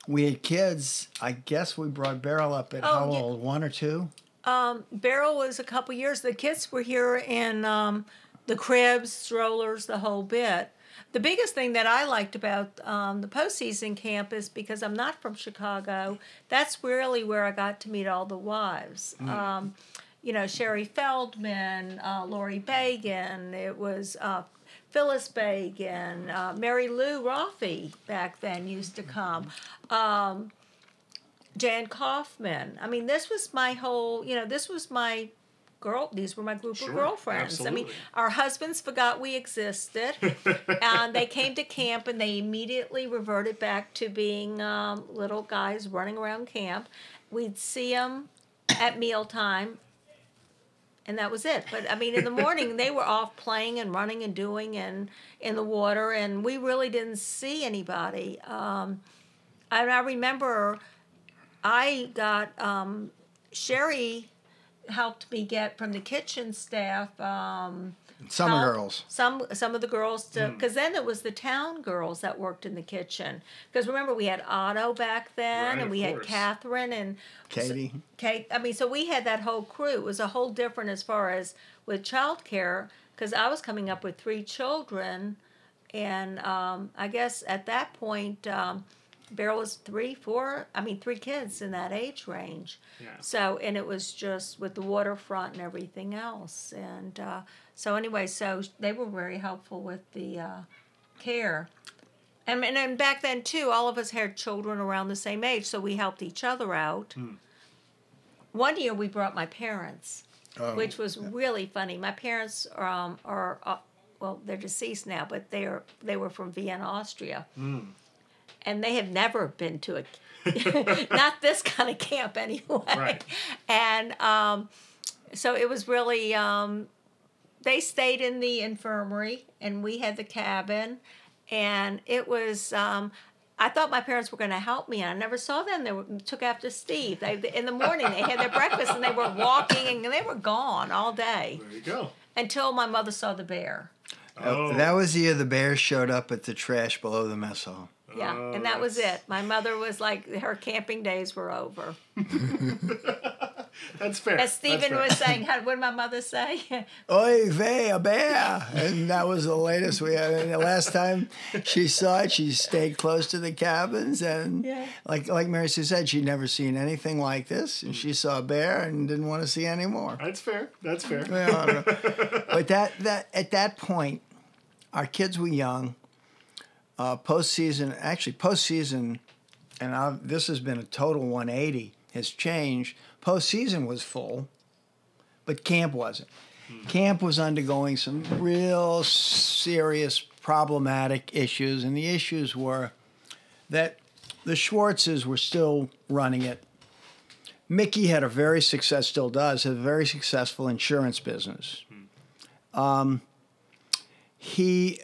we had kids. I guess we brought Beryl up at Oh, how yeah. old? One or two? Um, Beryl was a couple years. The kids were here in um, the cribs, strollers, the whole bit. The biggest thing that I liked about um, the postseason camp is because I'm not from Chicago. That's really where I got to meet all the wives. Um, you know, Sherry Feldman, uh, Lori Bagan. It was uh, Phyllis Bagan, uh, Mary Lou Roffey back then used to come. Um, Jan Kaufman. I mean, this was my whole, you know, this was my girl, these were my group Sure, of girlfriends. I mean, our husbands forgot we existed and they came to camp and they immediately reverted back to being um, little guys running around camp. We'd see them at mealtime and that was it. But I mean, in the morning they were off playing and running and doing and in the water, and we really didn't see anybody. Um, and I remember I got um, Sherry helped me get from the kitchen staff. Um, Summer help girls. Some some of the girls to because then it was the town girls that worked in the kitchen. Because remember we had Otto back then, Right, and we had. Catherine and Katie. Kate. I mean, so we had that whole crew. It was a whole different as far as with childcare because I was coming up with three children, and um, I guess at that point. Um, Beryl was three, four, I mean, three kids in that age range. Yeah. So, and it was just with the waterfront and everything else. And uh, so, anyway, so they were very helpful with the uh, care. And, and then back then, too, all of us had children around the same age, so we helped each other out. one year we brought my parents, which was really funny. My parents um, are uh, well, they're deceased now, but they are they were from Vienna, Austria, and they have never been to a not this kind of camp anyway. Right. And um, so it was really um, they stayed in the infirmary, and we had the cabin, and it was. Um, I thought my parents were going to help me, and I never saw them. They were, took after Steve. They, in the morning, they had their breakfast, and they were walking, and they were gone all day There you go. until my mother saw the bear. Oh, That was the year the bears showed up at the trash below the mess hall. Yeah, Oh, and that was it. My mother was like, her camping days were over. that's fair. As Stephen fair. was saying, how, what did my mother say? Oy vey, a bear! And that was the latest we had. And the last time she saw it, she stayed close to the cabins, and Yeah. like like Mary Sue said, she'd never seen anything like this, and she saw a bear and didn't want to see any more. That's fair. That's fair. Well, but that that at that point, our kids were young. Uh, postseason, actually, postseason, and i this has been a total 180. Has changed. Postseason was full, but camp wasn't. Camp was undergoing some real serious problematic issues, and the issues were that the Schwartzes were still running it. Mickey had a very success, still does, a very successful insurance business. Um, he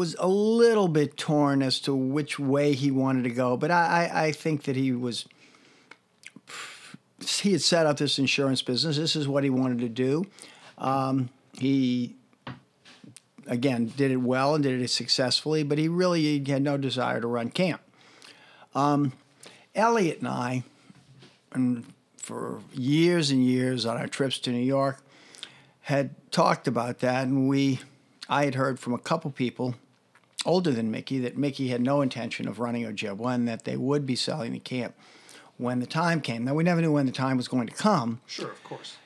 was a little bit torn as to which way he wanted to go, but I, I, I think that he was. He had set up this insurance business. This is what he wanted to do. Um, he, again, did it well and did it successfully, but he really had no desire to run camp. Um, Elliot and I, and for years and years on our trips to New York, had talked about that, and we, I had heard from a couple people older than Mickey that Mickey had no intention of running Ojibwa and that they would be selling the camp when the time came. Now we never knew when the time was going to come, Sure, of course.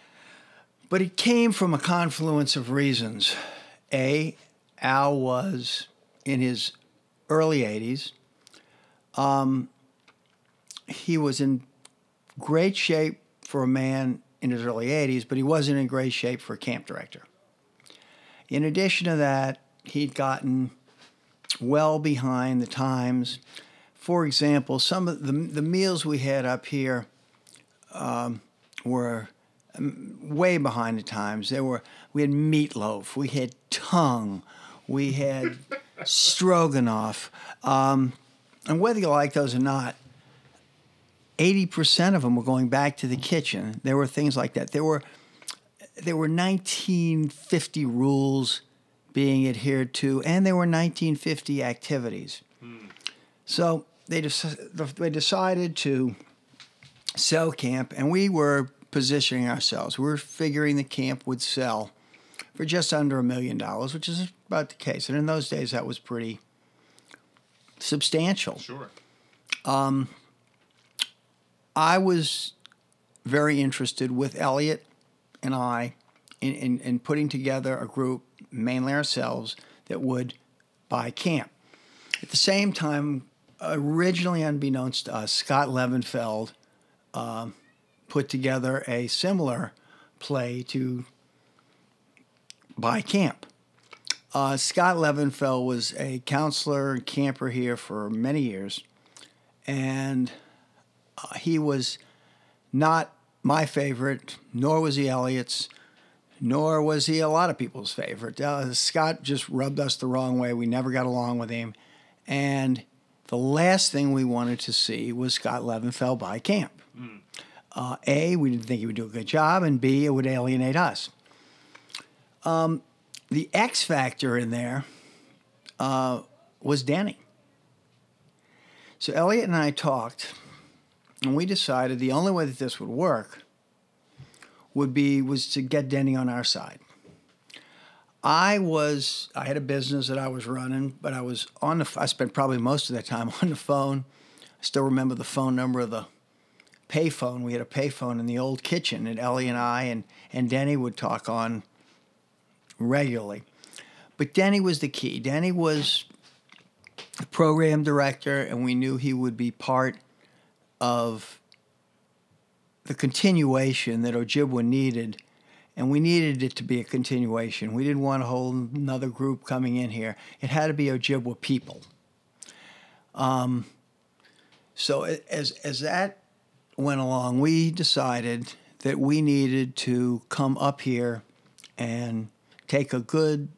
but it came from a confluence of reasons. A, Al was in his early 80s. Um, he was in great shape for a man in his early 80s, but he wasn't in great shape for a camp director. In addition to that, he'd gotten well behind the times. For example, some of the, the meals we had up here um, were um, way behind the times. There were we had meatloaf, we had tongue, we had stroganoff, um, and whether you like those or not, eighty percent of them were going back to the kitchen. There were things like that. There were there were 1950 rules being adhered to, and there were 1950 activities. So they dec- they decided to sell camp, and we were positioning ourselves. We were figuring the camp would sell for just under a million dollars, which is about the case. And in those days, that was pretty substantial. Sure. Um, I was very interested with Elliot and I in, in, in putting together a group, mainly ourselves, that would buy camp. At the same time, originally unbeknownst to us, Scott Levenfeld um, put together a similar play to buy camp. Uh, Scott Levenfeld was a counselor and camper here for many years, and uh, he was not my favorite, nor was he Elliot's, nor was he a lot of people's favorite. Uh, Scott just rubbed us the wrong way. We never got along with him. And the last thing we wanted to see was Scott Levenfeld by camp. Uh, a, we didn't think he would do a good job, and B, it would alienate us. Um, the X factor in there uh, was Danny. So Elliot and I talked, and we decided the only way that this would work would be was to get Denny on our side. I was I had a business that I was running, but I was on the I spent probably most of that time on the phone. I still remember the phone number of the payphone. We had a payphone in the old kitchen, and Ellie and I and and Denny would talk on regularly. But Denny was the key. Denny was the program director, and we knew he would be part of the continuation that Ojibwa needed, and we needed it to be a continuation. We didn't want a whole another group coming in here. It had to be Ojibwa people. Um, so as as that went along, we decided that we needed to come up here and take a good,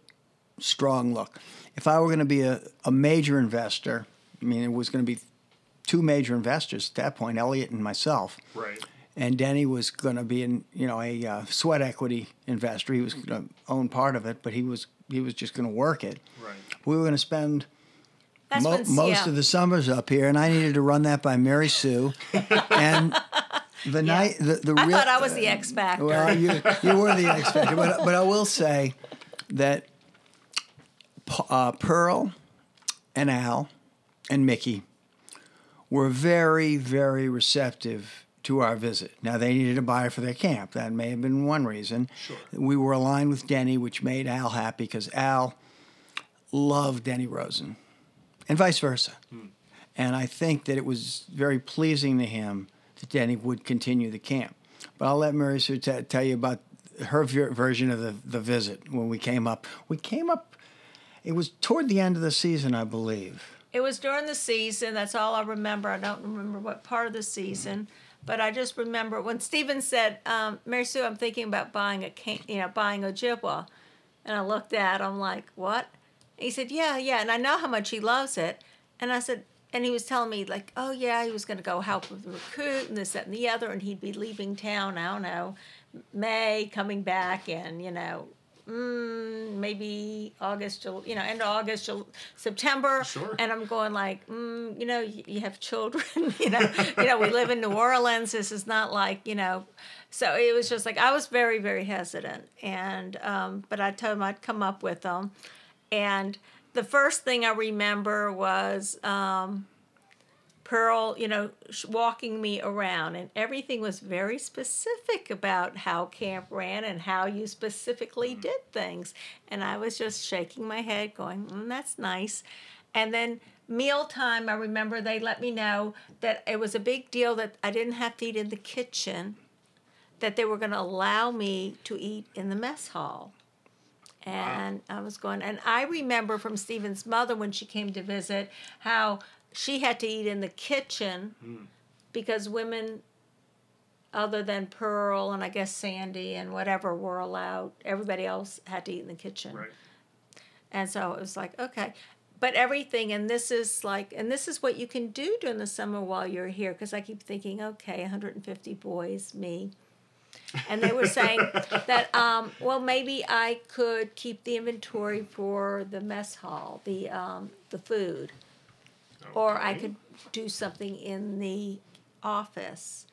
strong look. If I were going to be a, a major investor, I mean, it was going to be two major investors at that point, Elliot and myself. Right. And Denny was going to be in, you know, a uh, sweat equity investor. He was going to own part of it, but he was he was just going to work it. Right. We were going to spend mo- most yeah. of the summers up here, and I needed to run that by Mary Sue. and the night, the, the I real, thought I was the X Factor. well, you, you were the X Factor, but, but I will say that uh, Pearl and Al and Mickey were very, very receptive to our visit. Now, they needed a buyer for their camp. That may have been one reason. Sure. We were aligned with Denny, which made Al happy because Al loved Denny Rosen and vice versa. Hmm. And I think that it was very pleasing to him that Denny would continue the camp. But I'll let Mary Sue t- tell you about her ver- version of the, the visit when we came up. We came up, it was toward the end of the season, I believe. It was during the season. That's all I remember. I don't remember what part of the season, but I just remember when Steven said, um, "Mary Sue, I'm thinking about buying a can- you know buying Ojibwa," and I looked at him like, "What?" he said, "Yeah, yeah," and I know how much he loves it, and I said. And he was telling me like, oh yeah, he was going to go help with the recruit and this, that, and the other, and he'd be leaving town. I don't know, May, coming back, and you know, mm, maybe August, you know, end of August, September. Sure. And I'm going like, mm, you know, you, you have children, you know, you know, we live in New Orleans. This is not like, you know, so it was just like I was very, very hesitant, and um, but I told him I'd come up with them, and the first thing I remember was. Um, Pearl, you know, walking me around, and everything was very specific about how camp ran and how you specifically did things. And I was just shaking my head, going, mm, "That's nice." And then mealtime, I remember they let me know that it was a big deal that I didn't have to eat in the kitchen, that they were going to allow me to eat in the mess hall. And I was going, and I remember from Stephen's mother when she came to visit how she had to eat in the kitchen because women, other than Pearl and I guess Sandy and whatever, were allowed. Everybody else had to eat in the kitchen. Right. And so it was like, okay. But everything, and this is like, and this is what you can do during the summer while you're here. Because I keep thinking, okay, 150 boys, me. And they were saying that, um, well, maybe I could keep the inventory for the mess hall, the um, the food, or I could do something in the office.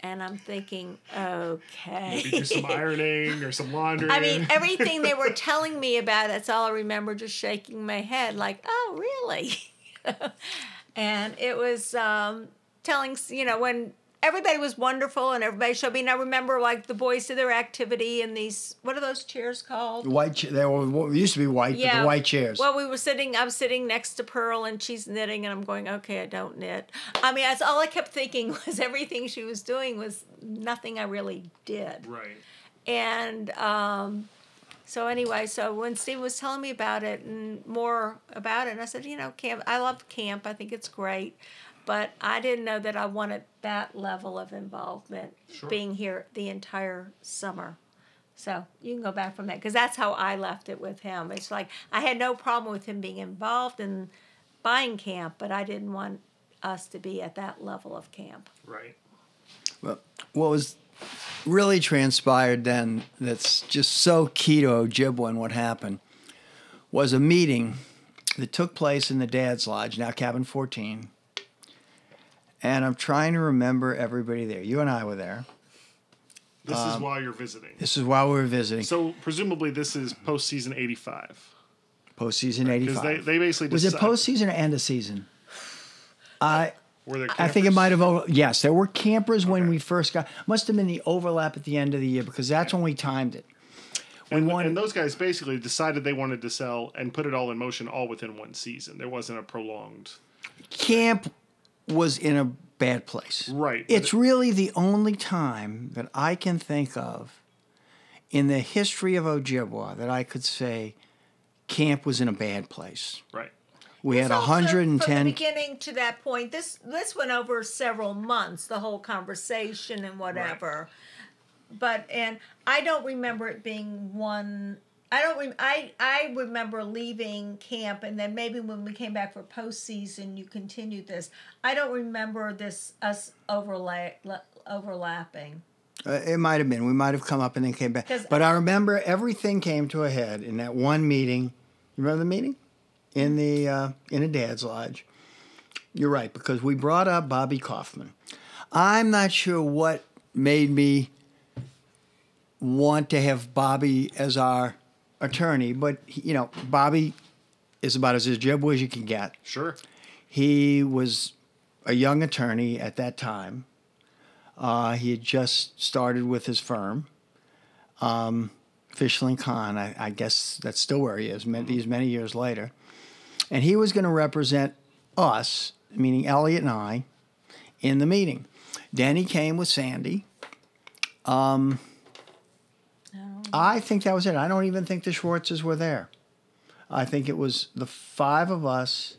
And I'm thinking, okay. Maybe do some ironing or some laundry. I mean, everything they were telling me about, that's all I remember just shaking my head, like, oh, really? and it was um, telling, you know, when everybody was wonderful and everybody showed me, and I remember like the boys did their activity in these, what are those chairs called? White, cha- they were what used to be white, but the white chairs. Well, we were sitting. I'm sitting next to Pearl, and she's knitting, and I'm going, okay, I don't knit. I mean, that's all I kept thinking was everything she was doing was nothing I really did. right. And um, so anyway, so when Steve was telling me about it and more about it, I said, you know, camp. I love camp. I think it's great, but I didn't know that I wanted that level of involvement, Sure. being here the entire summer. So you can go back from that because that's how I left it with him. It's like I had no problem with him being involved in buying camp, but I didn't want us to be at that level of camp. Right. Well, what was really transpired then that's just so key to Ojibwa and what happened was a meeting that took place in the Dad's Lodge, now Cabin 14. And I'm trying to remember everybody there. You and I were there. This is Um, while you're visiting. This is while we were visiting. So presumably this is postseason '85 postseason because 85. they, they basically was it postseason or end of season? I Were there I think it might have. Over, yes, there were campers when we first got. Must have been the overlap at the end of the year because that's when we timed it. And, wanted- and those guys basically decided they wanted to sell and put it all in motion all within one season. There wasn't a prolonged. Camp was in a bad place. Right. It's really the only time that I can think of in the history of Ojibwa that I could say camp was in a bad place. right. We had So from- From 110 the beginning to that point, this this went over several months, the whole conversation and whatever. But and I don't remember it being one. I don't. Rem- I I remember leaving camp, and then maybe when we came back for postseason, you continued this. I don't remember this us overlay overlapping. Uh, it might have been. We might have come up and then came back. But I remember everything came to a head in that one meeting. You remember the meeting in the uh, in a dad's lodge? You're right because we brought up Bobby Kaufman. I'm not sure what made me want to have Bobby as our attorney, but you know, Bobby is about as Ojibwa as you can get. Sure. He was a young attorney at that time. Uh, he had just started with his firm, um, Fishling Khan. I, I guess that's still where he is, ma- these many years later. And he was going to represent us, meaning Elliot and I, in the meeting. Danny came with Sandy. Um, I think that was it. I don't even think the Schwartzes were there. I think it was the five of us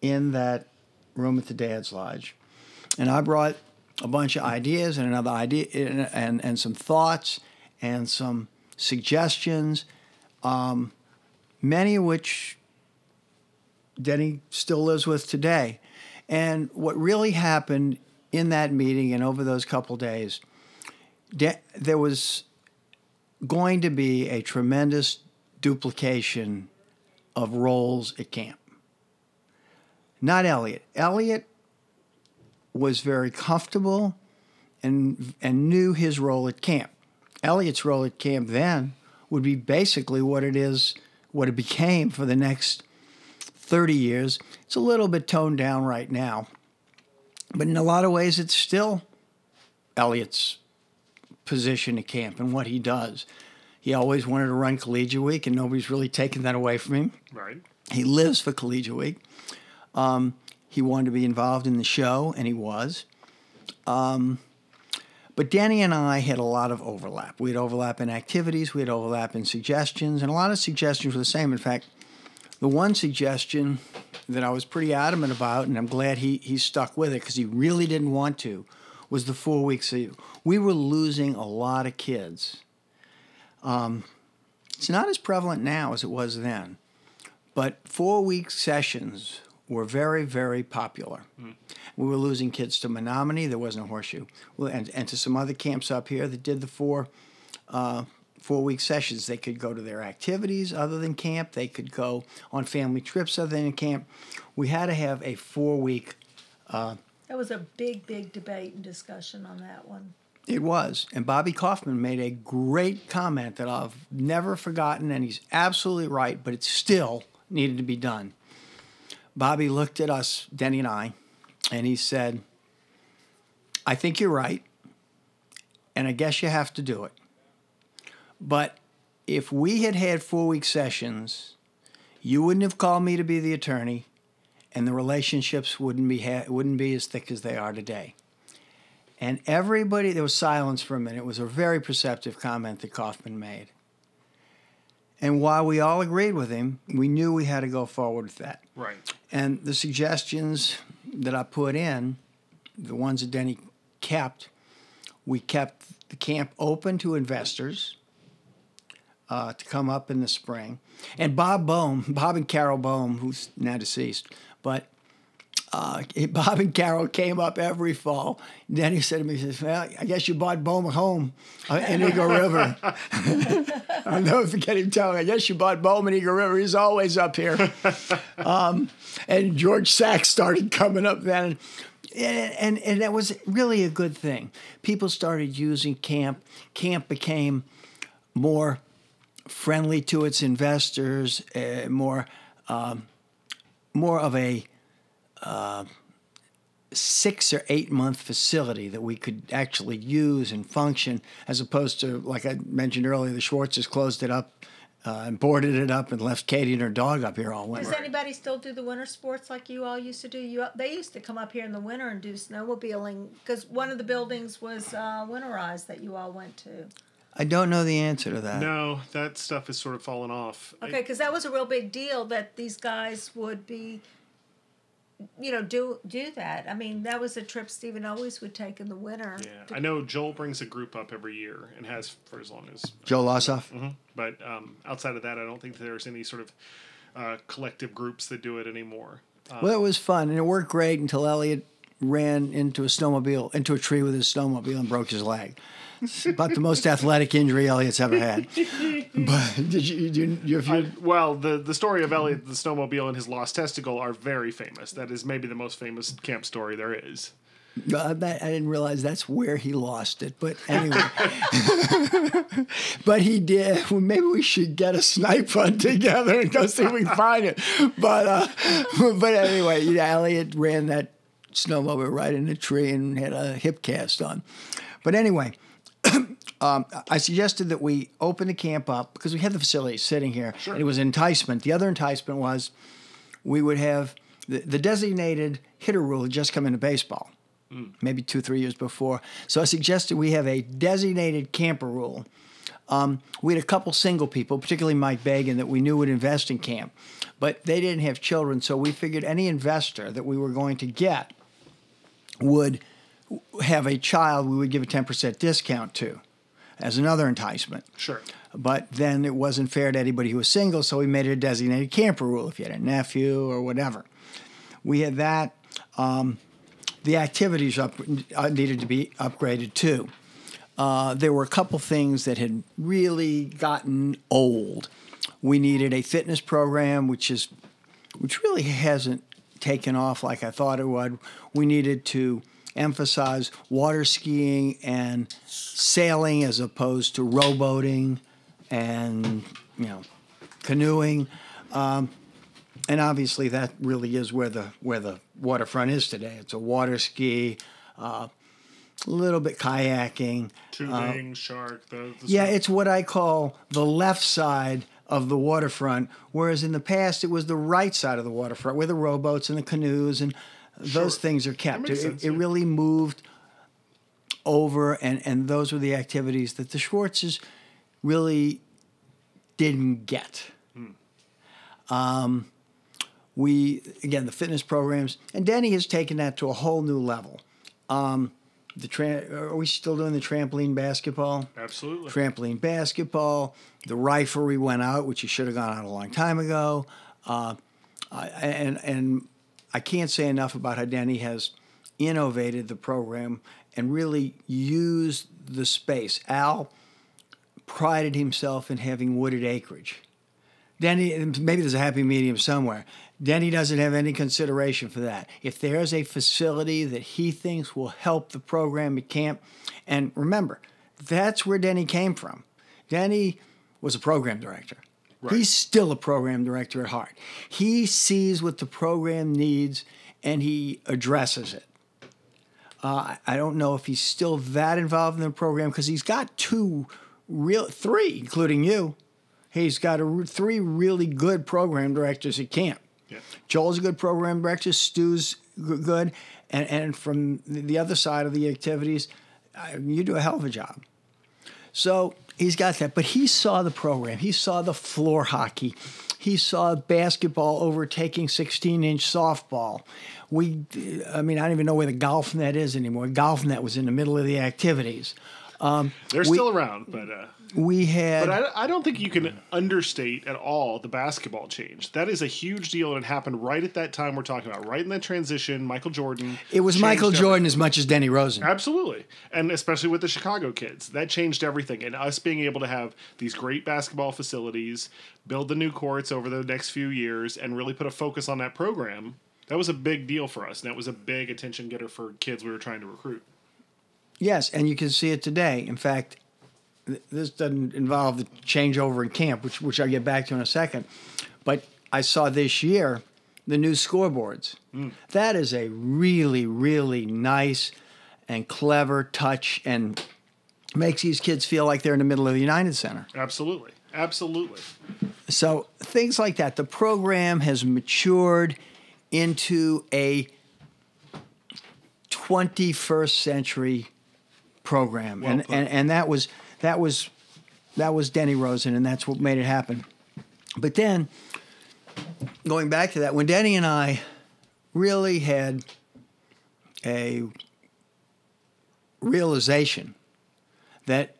in that room at the Dad's Lodge. And I brought a bunch of ideas and another idea and, and, and some thoughts and some suggestions, um, many of which Denny still lives with today. And what really happened in that meeting and over those couple days, De- there was going to be a tremendous duplication of roles at camp. Not Elliot. Elliot was very comfortable and and knew his role at camp. Elliot's role at camp then would be basically what it is, what it became for the next 30 years. It's a little bit toned down right now, but in a lot of ways, it's still Elliot's position at camp and what he does. He always wanted to run Collegiate Week, and nobody's really taken that away from him. Right. He lives for Collegiate Week. Um, he wanted to be involved in the show, and he was. Um, but Danny and I had a lot of overlap. We had overlap in activities, we had overlap in suggestions, and a lot of suggestions were the same. In fact, the one suggestion that I was pretty adamant about, and I'm glad he, he stuck with it because he really didn't want to, was the four weeks. We were losing a lot of kids. Um, it's not as prevalent now as it was then, but four week sessions were very, very popular. We were losing kids to Menominee, there wasn't a horseshoe, and, and to some other camps up here that did the four uh, four week sessions. They could go to their activities other than camp, they could go on family trips other than camp. We had to have a four week That was a big, big debate and discussion on that one. It was. And Bobby Kaufman made a great comment that I've never forgotten, and he's absolutely right, but it still needed to be done. Bobby looked at us, Denny and I, and he said, I think you're right, and I guess you have to do it. But if we had had four week sessions, you wouldn't have called me to be the attorney, and the relationships wouldn't be ha- wouldn't be as thick as they are today. And everybody, there was silence for a minute. It was a very perceptive comment that Kaufman made. And while we all agreed with him, we knew we had to go forward with that. Right. And the suggestions that I put in, the ones that Denny kept, we kept the camp open to investors uh, to come up in the spring. And Bob Bohm, Bob and Carol Bohm, who's now deceased, but uh, Bob and Carol came up every fall. And then he said to me, he says, Well, I guess you bought Bohm a home uh, in Eagle River. I'll never forget him telling me, I guess you bought Bohm in Eagle River. He's always up here. um, and George Sachs started coming up then. And, and, and that was really a good thing. People started using camp. Camp became more friendly to its investors, uh, more, um, more of a six or eight month facility that we could actually use and function, as opposed to, like I mentioned earlier, the Schwartzes closed it up uh, and boarded it up and left Katie and her dog up here all winter. Does anybody still do the winter sports like you all used to do? You they used to come up here in the winter and do snowmobiling because one of the buildings was uh, winterized that you all went to. I don't know the answer to that. No, that stuff has sort of fallen off. Okay, because that was a real big deal that these guys would be, you know, do do that. I mean, that was a trip Stephen always would take in the winter. yeah, I know Joel brings a group up every year and has for as long as. Joe Lossoff? But um, outside of that, I don't think there's any sort of uh, collective groups that do it anymore. Uh, Well, it was fun, and it worked great until Elliot ran into a snowmobile, into a tree with his snowmobile and broke his leg. It's about the most athletic injury Elliot's ever had. But did you, you, you, you I- well, the the story of Elliot the snowmobile and his lost testicle are very famous. That is maybe the most famous camp story there is. Uh, that, I didn't realize that's where he lost it. But anyway, but he did. Well, maybe we should get a snipe hunt together and go see if we can find it. But uh, but anyway, yeah, Elliot ran that snowmobile right in a tree and had a hip cast on. But anyway. Um, I suggested that we open the camp up because we had the facility sitting here. Sure. And it was enticement. The other enticement was we would have the, the designated hitter rule had just come into baseball, maybe two, three years before. So I suggested we have a designated camper rule. Um, we had a couple single people, particularly Mike Bagan, that we knew would invest in camp, but they didn't have children. So we figured any investor that we were going to get would have a child we would give a 10% discount to as another enticement. Sure. But then it wasn't fair to anybody who was single, so we made it a designated camper rule if you had a nephew or whatever. We had that. Um, the activities up, uh, needed to be upgraded too. Uh, there were a couple things that had really gotten old. We needed a fitness program, which is which really hasn't taken off like I thought it would. We needed to emphasize water skiing and sailing as opposed to rowboating and you know canoeing. Um, and obviously, that really is where the where the waterfront is today. It's a water ski, uh, a little bit kayaking. Tubing, shark. The, the Uh, Yeah, it's what I call the left side of the waterfront, whereas in the past it was the right side of the waterfront where the rowboats and the canoes and those Sure. things are kept. It, sense, it yeah. really moved over, and, and those were the activities that the Schwartzes really didn't get. Um, we again the fitness programs, and Danny has taken that to a whole new level. Um, the tra- are we still doing the trampoline basketball? absolutely. trampoline basketball. The riflery went out, which he should have gone out a long time ago. Uh, and and I can't say enough about how Danny has innovated the program and really used the space. Al prided himself in having wooded acreage. Denny, maybe there's a happy medium somewhere. Denny doesn't have any consideration for that. If there's a facility that he thinks will help the program at camp, and remember, that's where Denny came from. Denny was a program director. He's still a program director at heart. He sees what the program needs and he addresses it. Uh, I- don't know if he's still that involved in the program because he's got two real, three, including you. He's got a, three really good program directors at camp. Yeah. Joel's a good program director. Stu's good, and and from the other side of the activities, you do a hell of a job. So he's got that, but he saw the program. He saw the floor hockey. He saw basketball overtaking 16 inch softball. We, I mean, I don't even know where the golf net is anymore. Golf net was in the middle of the activities. Um, They're we- still around, but uh, we had. but I, I don't think you can understate at all the basketball change. That is a huge deal, and it happened right at that time we're talking about, right in that transition. Michael Jordan. it was Michael everything. Jordan as much as Denny Rosen. Absolutely. And especially with the Chicago kids. That changed everything. And us being able to have these great basketball facilities, build the new courts over the next few years, and really put a focus on that program, that was a big deal for us. And that was a big attention getter for kids we were trying to recruit. Yes, and you can see it today. In fact, th- this doesn't involve the changeover in camp, which which I'll get back to in a second. But I saw this year the new scoreboards. Mm. That is a really, really nice and clever touch and makes these kids feel like they're in the middle of the United Center. Absolutely. Absolutely. So things like that. The program has matured into a 21st century program, Well and, put. and and that was that was that was Denny Rosen, and that's what made it happen. But then, going back to that, when Denny and I really had a realization that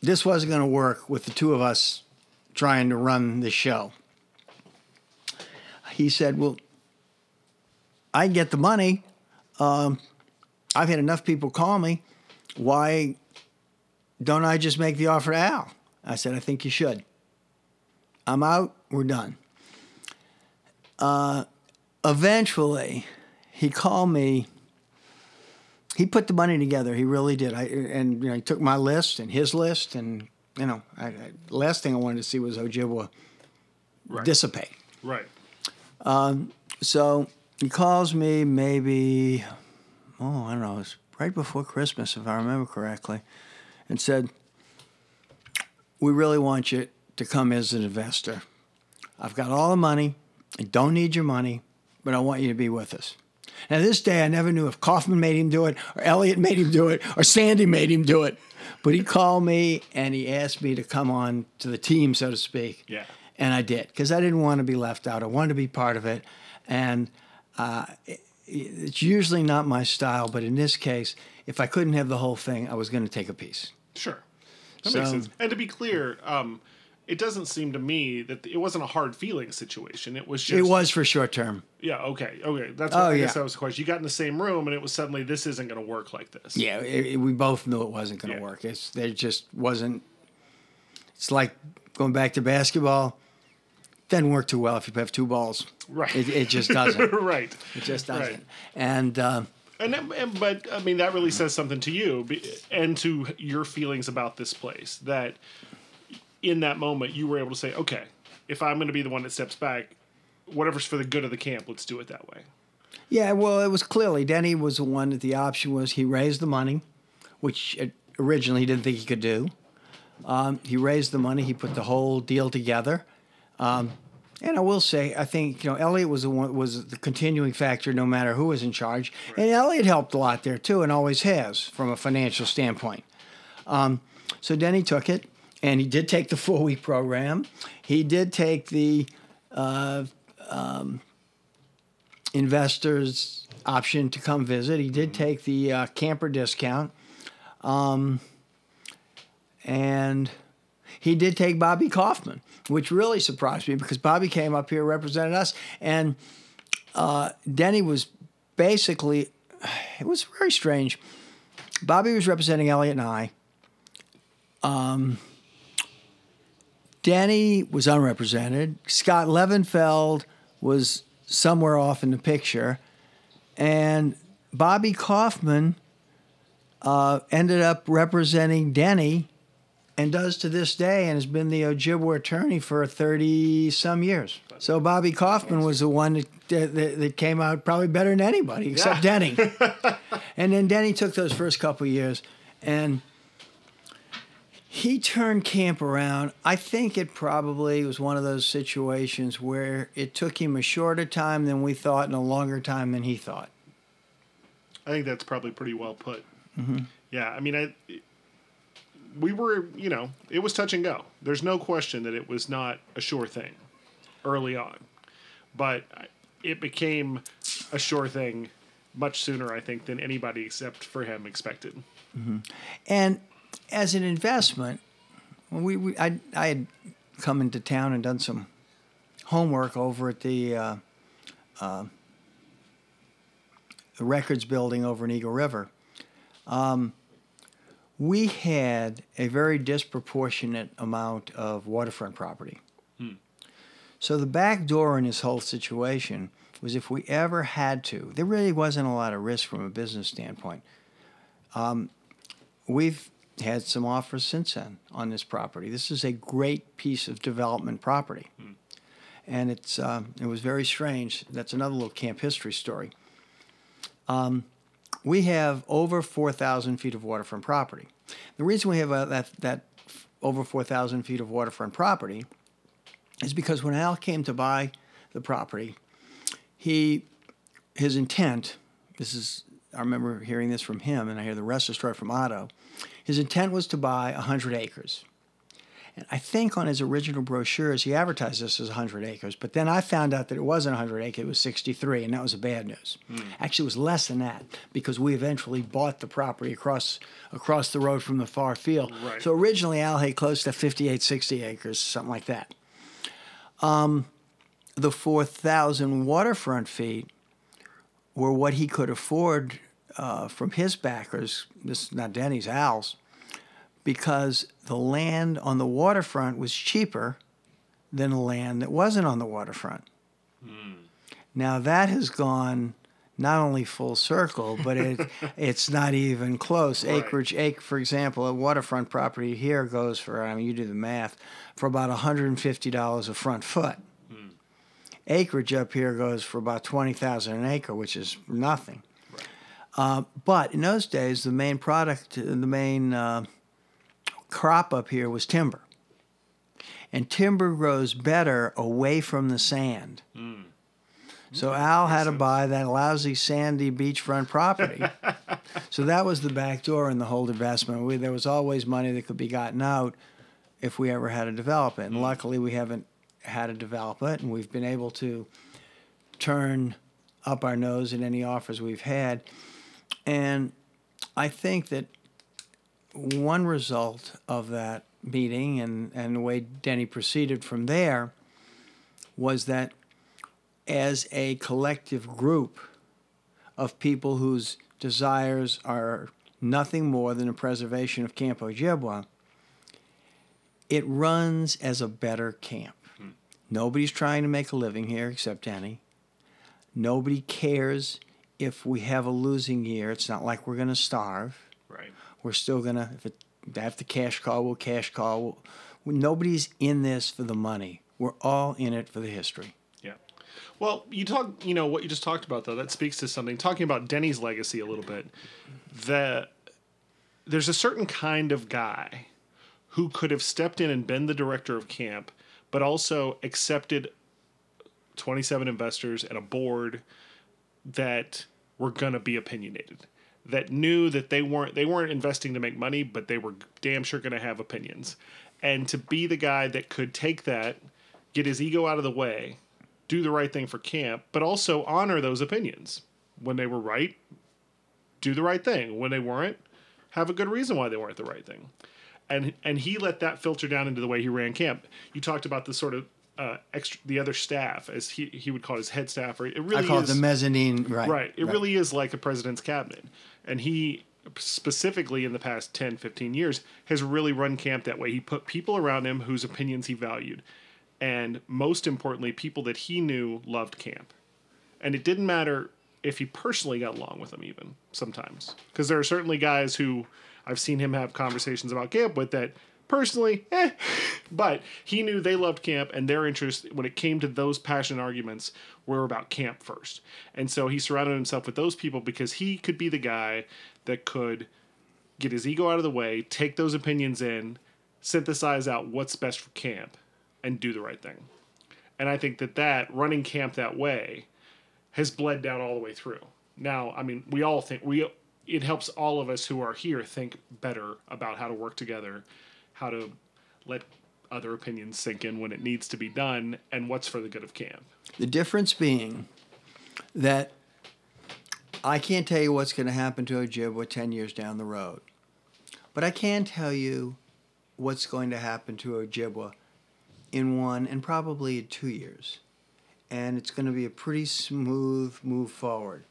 this wasn't going to work with the two of us trying to run the show. He said, Well, I get the money. Um, I've had enough people call me. Why don't I just make the offer to Al? I said, I think you should. I'm out. We're done. Uh, eventually, he called me. He put the money together. He really did. I and you know he took my list and his list, and you know, I, I, last thing I wanted to see was Ojibwa Right. dissipate. right. So he calls me maybe, oh, I don't know, right before Christmas, if I remember correctly, and said, We really want you to come as an investor. I've got all the money. I don't need your money, but I want you to be with us. Now, this day, I never knew if Kaufman made him do it, or Elliot made him do it, or Sandy made him do it. But he called me and he asked me to come on to the team, so to speak. Yeah. And I did because I didn't want to be left out. I wanted to be part of it. And uh, it's usually not my style, but in this case, if I couldn't have the whole thing, I was going to take a piece. Sure. That makes sense. And to be clear, um, it doesn't seem to me that it wasn't a hard feeling situation. It was just It was for short term. Yeah. Okay. Okay. That's. Oh, What, I guess yeah. that was the question. You got in the same room, and it was suddenly this isn't going to work like this. Yeah, it, it- we both knew it wasn't going to Yeah. work. It's there just wasn't. It's like going back to basketball. Doesn't work too well if you have two balls. Right. It, it just doesn't. right. It just doesn't. Right. And um, And, and but I mean that really says something to you and to your feelings about this place that in that moment you were able to say, okay, if I'm going to be the one that steps back, whatever's for the good of the camp, let's do it that way. Yeah, well, it was clearly Denny was the one that the option was he raised the money, which uh, originally he didn't think he could do. Um, he raised the money. He put the whole deal together. Um, and I will say, I think you know Elliot was the one was the continuing factor, no matter who was in charge. And Elliot helped a lot there too, and always has from a financial standpoint. Um, so Denny took it, and he did take the four week program. He did take the investors option to come visit. He did take the uh, camper discount. Um, and he did take Bobby Kaufman, which really surprised me because Bobby came up here, represented us, and uh, Denny was basically, it was very strange. Bobby was representing Elliot and I. Um, Denny was unrepresented. Scott Levenfeld was somewhere off in the picture. And Bobby Kaufman uh, ended up representing Denny and does to this day and has been the Ojibwa attorney for 30 some years. So Bobby Kaufman was the one that, that, that came out probably better than anybody except Denny. and then Denny took those first couple of years and he turned camp around. I think it probably was one of those situations where it took him a shorter time than we thought and a longer time than he thought. I think that's probably pretty well put. Mm-hmm. Yeah, I mean, I we were, you know, it was touch and go. There's no question that it was not a sure thing early on, but it became a sure thing much sooner, I think, than anybody except for him expected. And as an investment, we, we I, I had come into town and done some homework over at the, uh, uh, records building over in Eagle River. Um, we had a very disproportionate amount of waterfront property. So the back door in this whole situation was if we ever had to, there really wasn't a lot of risk from a business standpoint. We've had some offers since then on this property. This is a great piece of development property, and it's uh, it was very strange. That's another little camp history story. Um, we have over four thousand feet of waterfront property. The reason we have uh, that that over 4,000 feet of waterfront property is because when Al came to buy the property, he his intent. This is I remember hearing this from him, and I hear the rest of the story from Otto. His intent was to buy 100 acres. And I think on his original brochures, he advertised this as 100 acres. But then I found out that it wasn't 100 acres, it was 63, and that was a bad news. Actually, it was less than that because we eventually bought the property across across the road from the far field. Right. So originally, Al had close to 58, 60 acres, something like that. Um, the 4,000 waterfront feet were what he could afford uh, from his backers. This is not Denny's, Al's because the land on the waterfront was cheaper than the land that wasn't on the waterfront. Now that has gone not only full circle, but it it's not even close. Right. Acreage, acre, for example, a waterfront property here goes for I mean you do the math for about hundred and fifty dollars a front foot. Acreage up here goes for about twenty thousand an acre, which is nothing. Uh, but in those days, the main product, the main uh, crop up here was timber. And timber grows better away from the sand. Hmm. So Al had to buy that lousy sandy beachfront property. so that was the back door in the whole investment. We, there was always money that could be gotten out if we ever had to develop it. And hmm. luckily, we haven't had to develop it, and we've been able to turn up our nose at any offers we've had. And I think that one result of that meeting and, and the way Denny proceeded from there was that as a collective group of people whose desires are nothing more than the preservation of Camp Ojibwa, it runs as a better camp. Hmm. Nobody's trying to make a living here except Denny. Nobody cares if we have a losing year. It's not like we're going to starve. Right. We're still to, if it, have to cash call, we'll cash call. We'll, nobody's in this for the money. We're all in it for the history. Yeah. Well, you talk, you know, what you just talked about though, that speaks to something. Talking about Denny's legacy a little bit, that there's a certain kind of guy who could have stepped in and been the director of camp, but also accepted 27 investors and a board that were going to be opinionated that knew that they weren't they weren't investing to make money but they were damn sure going to have opinions and to be the guy that could take that get his ego out of the way do the right thing for camp but also honor those opinions when they were right do the right thing when they weren't have a good reason why they weren't the right thing and and he let that filter down into the way he ran camp you talked about the sort of uh, extra the other staff as he he would call his head staff right it really I call is, it the mezzanine. Right. Right. It really is like a president's cabinet. And he specifically in the past 10, 15 years has really run camp that way. He put people around him whose opinions he valued. And most importantly, people that he knew loved camp. And it didn't matter if he personally got along with them even sometimes. Because there are certainly guys who I've seen him have conversations about camp with that personally, eh. But he knew they loved camp and their interest when it came to those passionate arguments were about camp first. And so he surrounded himself with those people because he could be the guy that could get his ego out of the way, take those opinions in, synthesize out what's best for camp, and do the right thing. And I think that that running camp that way has bled down all the way through. Now, I mean, we all think we it helps all of us who are here think better about how to work together, how to let other opinions sink in when it needs to be done, and what's for the good of camp. The difference being that I can't tell you what's going to happen to Ojibwa 10 years down the road, but I can tell you what's going to happen to Ojibwa in one and probably two years. And it's going to be a pretty smooth move forward.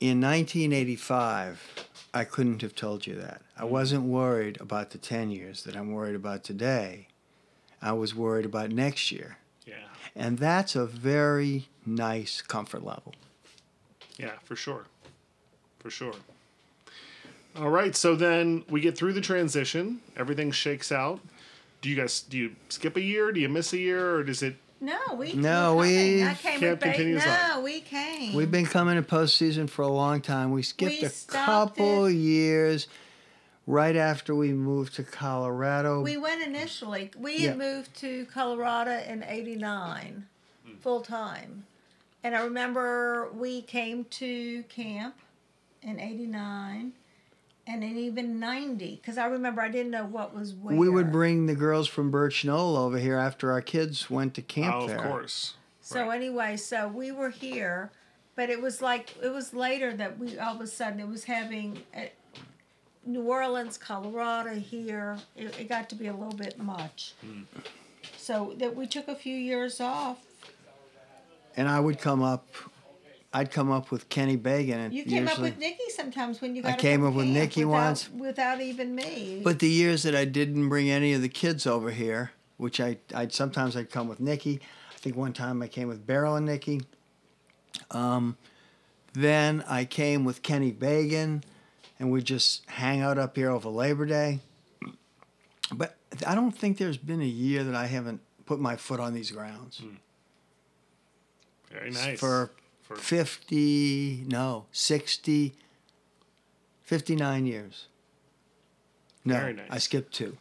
In 1985, I couldn't have told you that. I mm. wasn't worried about the 10 years that I'm worried about today. I was worried about next year. Yeah. And that's a very nice comfort level. Yeah, for sure. For sure. All right, so then we get through the transition. Everything shakes out. Do you guys do you skip a year? Do you miss a year, or does it? No, we No, we're coming. we- I came Camp with ba- continues No, we came. We've been coming to postseason for a long time. We skipped We a couple it. years right after we moved to Colorado. We went initially. We Yeah. had moved to Colorado in '89, full time, and I remember we came to camp in '89, and then even '90, because I remember I didn't know what was where. we would bring the girls from Birch Knoll over here after our kids went to camp oh, there. of course. So Right. anyway, so we were here, but it was like it was later that we all of a sudden it was having uh, New Orleans, Colorado here. It, it got to be a little bit much. Hmm. So that we took a few years off. And I would come up, I'd come up with Kenny Bagan. And You came up with Nikki sometimes when you got. I came up with camp Nikki without, once. without even me. But the years that I didn't bring any of the kids over here, which I I'd sometimes I'd come with Nikki. I think one time I came with Beryl and Nikki. Um, then I came with Kenny Bagan, and we just hang out up here over Labor Day. But I don't think there's been a year that I haven't put my foot on these grounds. Very nice. For For- 50, no, 60, 59 years. No, Very nice. I skipped two.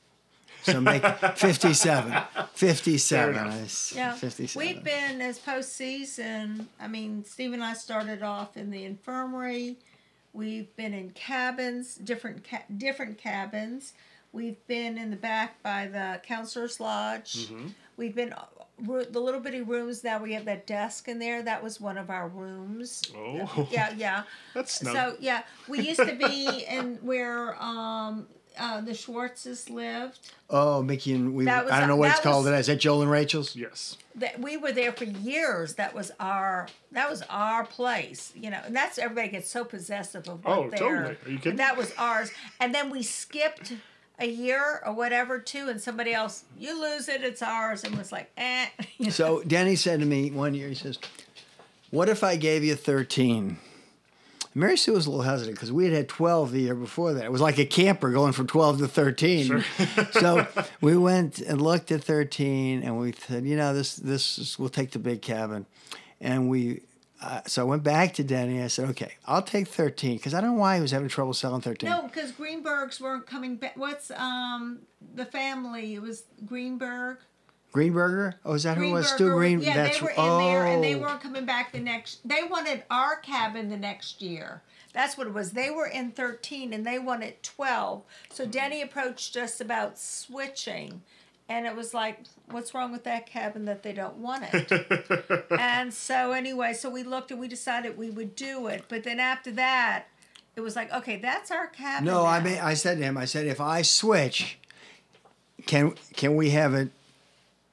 So make 57. 57. Fair enough. I s- Yeah, 57. we've been as postseason. I mean, Steve and I started off in the infirmary. We've been in cabins, different ca- different cabins. We've been in the back by the counselor's lodge. Mm-hmm. We've been ro- the little bitty rooms. Now we have that desk in there. That was one of our rooms. Oh, Yeah, yeah. that's snug. So yeah, we used to be in where um, uh, the Schwartzes lived. Oh, Mickey and we. That was- I don't know what it's that called. was- today. Is that Joel and Rachel's? yes. that we were there for years. That was our that was our place, you know. And that's everybody gets so possessive of what Oh, they're. totally. Are you kidding? But that was ours, and then we skipped a year or whatever too, and somebody else you lose it, it's ours, and was like, eh. you know. So Danny said to me one year, he says, "What if I gave you 13?" Mary Sue was a little hesitant because we had had 12 the year before that. It was like a camper going from 12 to 13. Sure. so we went and looked at 13 and we said, you know, this this is, we'll take the big cabin. And we uh, so I went back to Danny. I said, okay, I'll take 13 because I don't know why he was having trouble selling 13. no, because Greenbergs weren't coming back. What's um the family? It was Greenberg. Greenberger? Oh, is that who it was? Stu Green? Yeah, That's they were in oh. there, and they weren't coming back the next. They wanted our cabin the next year. That's what it was. They were in thirteen, and they wanted twelve. So Denny approached us about switching, and it was like, "What's wrong with that cabin that they don't want it?" and so anyway, so we looked and we decided we would do it. But then after that, it was like, "Okay, that's our cabin." No, I mean, I said to him, I said, if I switch, can can we have it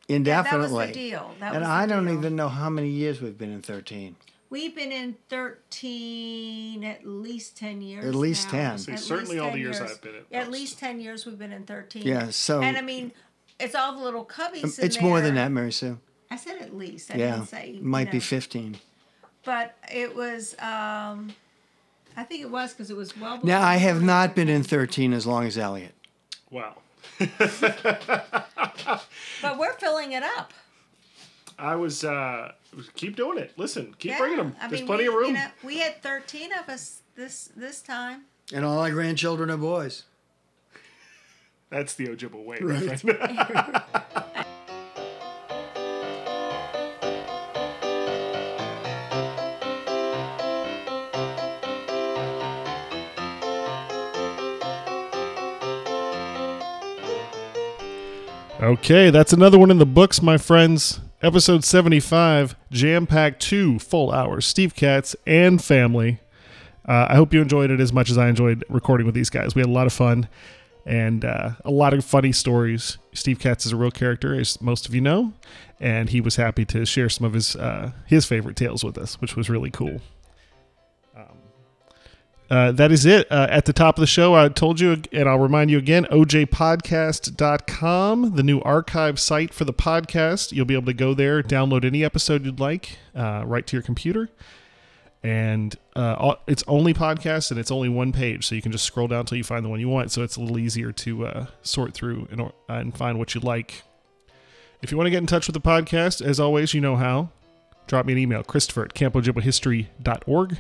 Yeah, that was indefinitely? the deal. That and was the I don't deal. even know how many years we've been in 13. We've been in 13 at least 10 years. At least now. 10. See, At certainly least all the years I've been at At least 10 years we've been in 13. Yeah, so And I mean, it's all the little cubbies in it's more than that, Mary Sue. I said at least. I Yeah, didn't say. you might be 15. But it was, um, I think it was because it was well Now, I have not been in 13 as long as Elliot. Wow. But we're filling it up. I was uh keep doing it. Listen, keep Yeah. bringing them. I There's mean, plenty we, of room. You know, we had 13 of us this this time. And all our grandchildren are boys. That's the Ojibwa way, Right. Okay, that's another one in the books, my friends. Episode 75, jam packed two full hours. Steve Katz and family. Uh, I hope you enjoyed it as much as I enjoyed recording with these guys. We had a lot of fun and uh, a lot of funny stories. Steve Katz is a real character, as most of you know, and he was happy to share some of his uh, his favorite tales with us, which was really cool. Uh, that is it. Uh, at the top of the show, I told you, and I'll remind you again ojpodcast.com, the new archive site for the podcast. You'll be able to go there, download any episode you'd like uh, right to your computer. And uh, it's only podcast and it's only one page. So you can just scroll down until you find the one you want. So it's a little easier to uh, sort through and, or- and find what you like. If you want to get in touch with the podcast, as always, you know how. Drop me an email, Christopher at campojibwahistory.org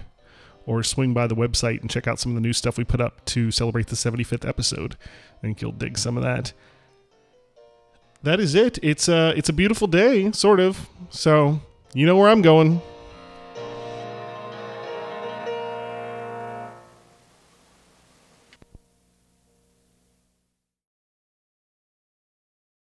or swing by the website and check out some of the new stuff we put up to celebrate the 75th episode. I think you'll dig some of that. That is it. It's a it's a beautiful day, sort of. So you know where I'm going.